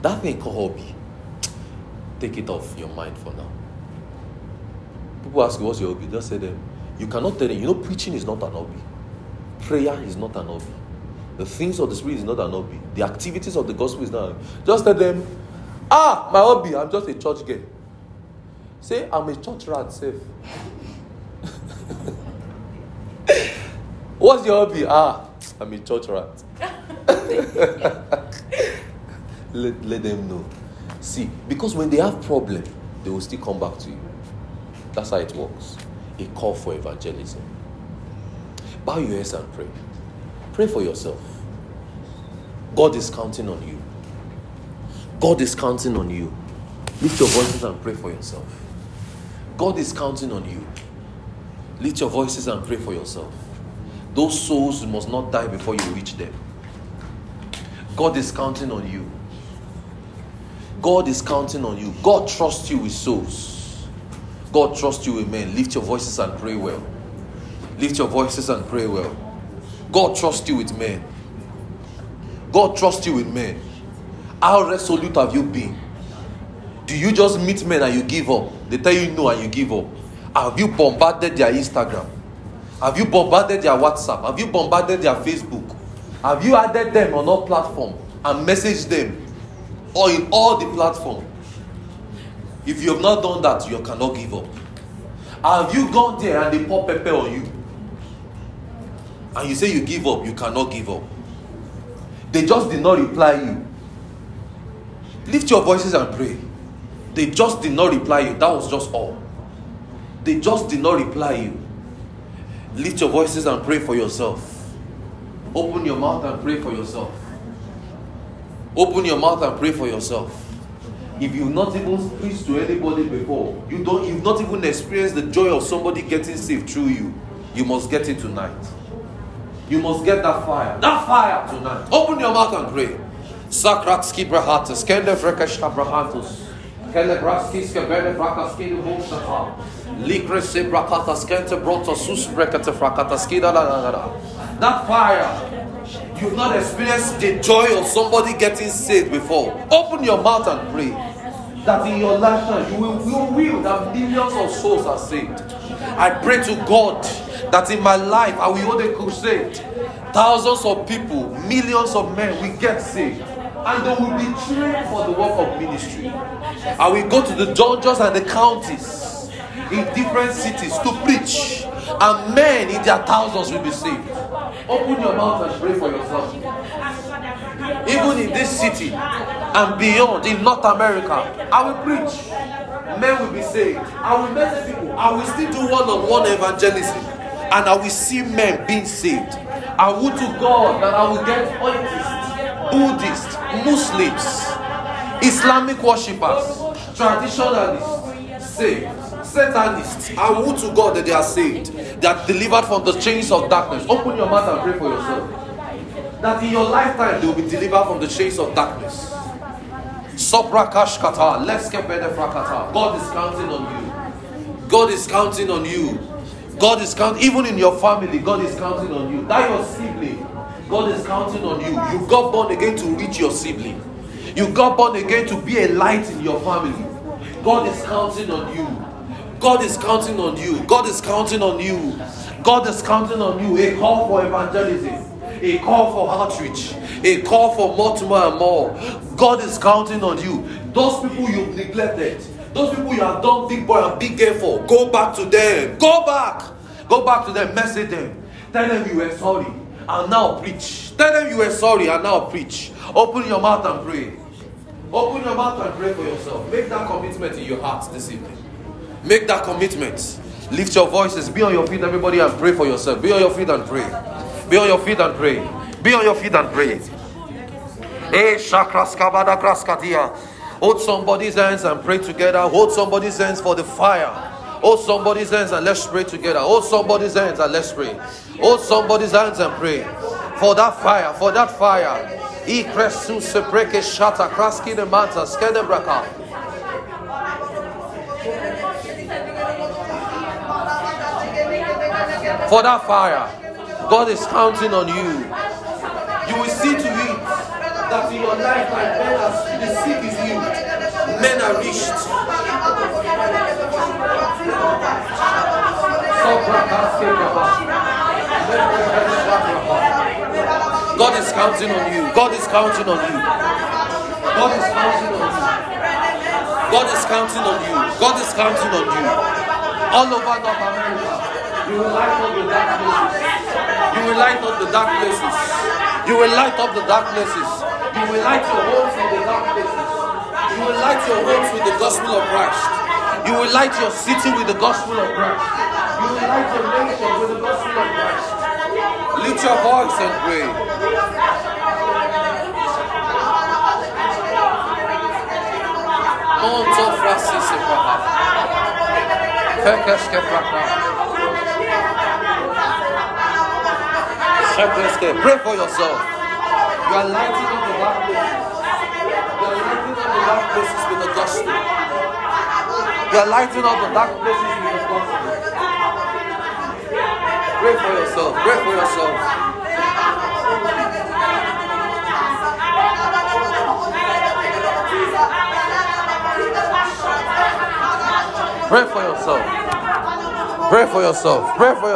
That thing called hobby. [TSK] Take it off your mind for now. People ask you what's your hobby. Just say them. You cannot tell them, you know, preaching is not an hobby. Prayer is not an hobby. The things of the Spirit is not an hobby. The activities of the gospel is not. Just tell them, ah, my hobby, I'm just a church girl. Say, I'm a church rat, safe. [LAUGHS] What's your hobby? Ah, I'm a church rat. [LAUGHS] let, let them know. See, because when they have problem, they will still come back to you. That's how it works. A call for evangelism. Bow your heads and pray. Pray for yourself. God is counting on you. God is counting on you. Lift your voices and pray for yourself. God is counting on you. Lift your voices and pray for yourself. Those souls must not die before you reach them. God is counting on you. God is counting on you. God trusts you with souls. God trusts you with men. Lift your voices and pray well. Lift your voices and pray well. God trusts you with men. God trusts you with men. How resolute have you been? Do you just meet men and you give up? They tell you no and you give up. Have you bombarded their Instagram? Have you bombarded their WhatsApp? Have you bombarded their Facebook? Have you added them on all platform and messaged them or in all the platform? If you have not done that, you cannot give up. Have you gone there and they pour pepper on you? And you say you give up, you cannot give up. They just did not reply you. Lift your voices and pray. They just did not reply you. That was just all. They just did not reply you. Lift your voices and pray for yourself. Open your mouth and pray for yourself. Open your mouth and pray for yourself. If you've not even preached to anybody before, you don't you've not even experienced the joy of somebody getting saved through you, you must get it tonight. You must get that fire. That fire tonight. Open your mouth and pray. Sakratski brahatus, kende frekashta brahatus, kele braskis kebele frakaski bosata, likre se brakatas kente broto sus brekate frakataski da la la la. That fire. You've not experienced the joy of somebody getting saved before. Open your mouth and pray that in your lifetime you will, you will that millions of souls are saved. I pray to God that in my life I will hold a crusade. Thousands of people, millions of men will get saved. And they will be trained for the work of ministry. I will go to the judges and the counties in different cities to preach. And men in their thousands will be saved. Open your mouth and pray for yourself. Even in this city and beyond, in North America, I will preach. Men will be saved. I will message people. I will still do one on one evangelism. And I will see men being saved. I would to God that I will get atheists, Buddhists, Muslims, Islamic worshippers, traditionalists saved. Satanists, I would to God that they are saved. They are delivered from the chains of darkness. Open your mouth and pray for yourself. That in your lifetime they will be delivered from the chains of darkness. Soprakashkata, let's get better frakata. God is counting on you. God is counting on you. God is counting, even in your family, God is counting on you. That your sibling, God is counting on you. You got born again to reach your sibling. You got born again to be a light in your family. God is counting on you. God is counting on you. God is counting on you. God is counting on you. A call for evangelism, a call for outreach, a call for more to more and more. God is counting on you. Those people you've neglected, those people you have done big boy and big girl for, go back to them. Go back. Go back to them. Message them. Tell them you were sorry and now preach. Tell them you were sorry and now preach. Open your mouth and pray. Open your mouth and pray for yourself. Make that commitment in your heart this evening. Make that commitment. Lift your voices. Be on your feet, everybody, and pray for yourself. Be on your feet and pray. Be on your feet and pray. Be on your feet and pray. Hey. Hold somebody's hands and pray together. Hold somebody's hands for the fire. Hold somebody's hands and let's pray together. Hold somebody's hands and let's pray. Hold somebody's hands and pray. For that fire, for that fire. I kresu se preke shata kraski de manta skede braka. For that fire, God is counting on you. You will see to it that in your lifetime, men are, the sick is healed, men are reached. God is counting on you. God is counting on you. God is counting on you. God is counting on you. God is counting on you. All over North America, you will light up the dark places. You will light up the dark places. You will light up the dark places. You will light your homes in the dark places. You will light your homes with the gospel of Christ. You will light your city with the gospel of Christ. You will light your nation with the gospel of Christ. Lift your voice and pray. Monto Francis Epaha. Fekeske Praka. Shepreske. Pray for yourself. You are lighting up the dark places. You are lighting up the dark places with the gospel. You are lighting up the dark places with the gospel. Pray for yourself. Pray for yourself. Pray for yourself. Pray for yourself. Pray for yourself.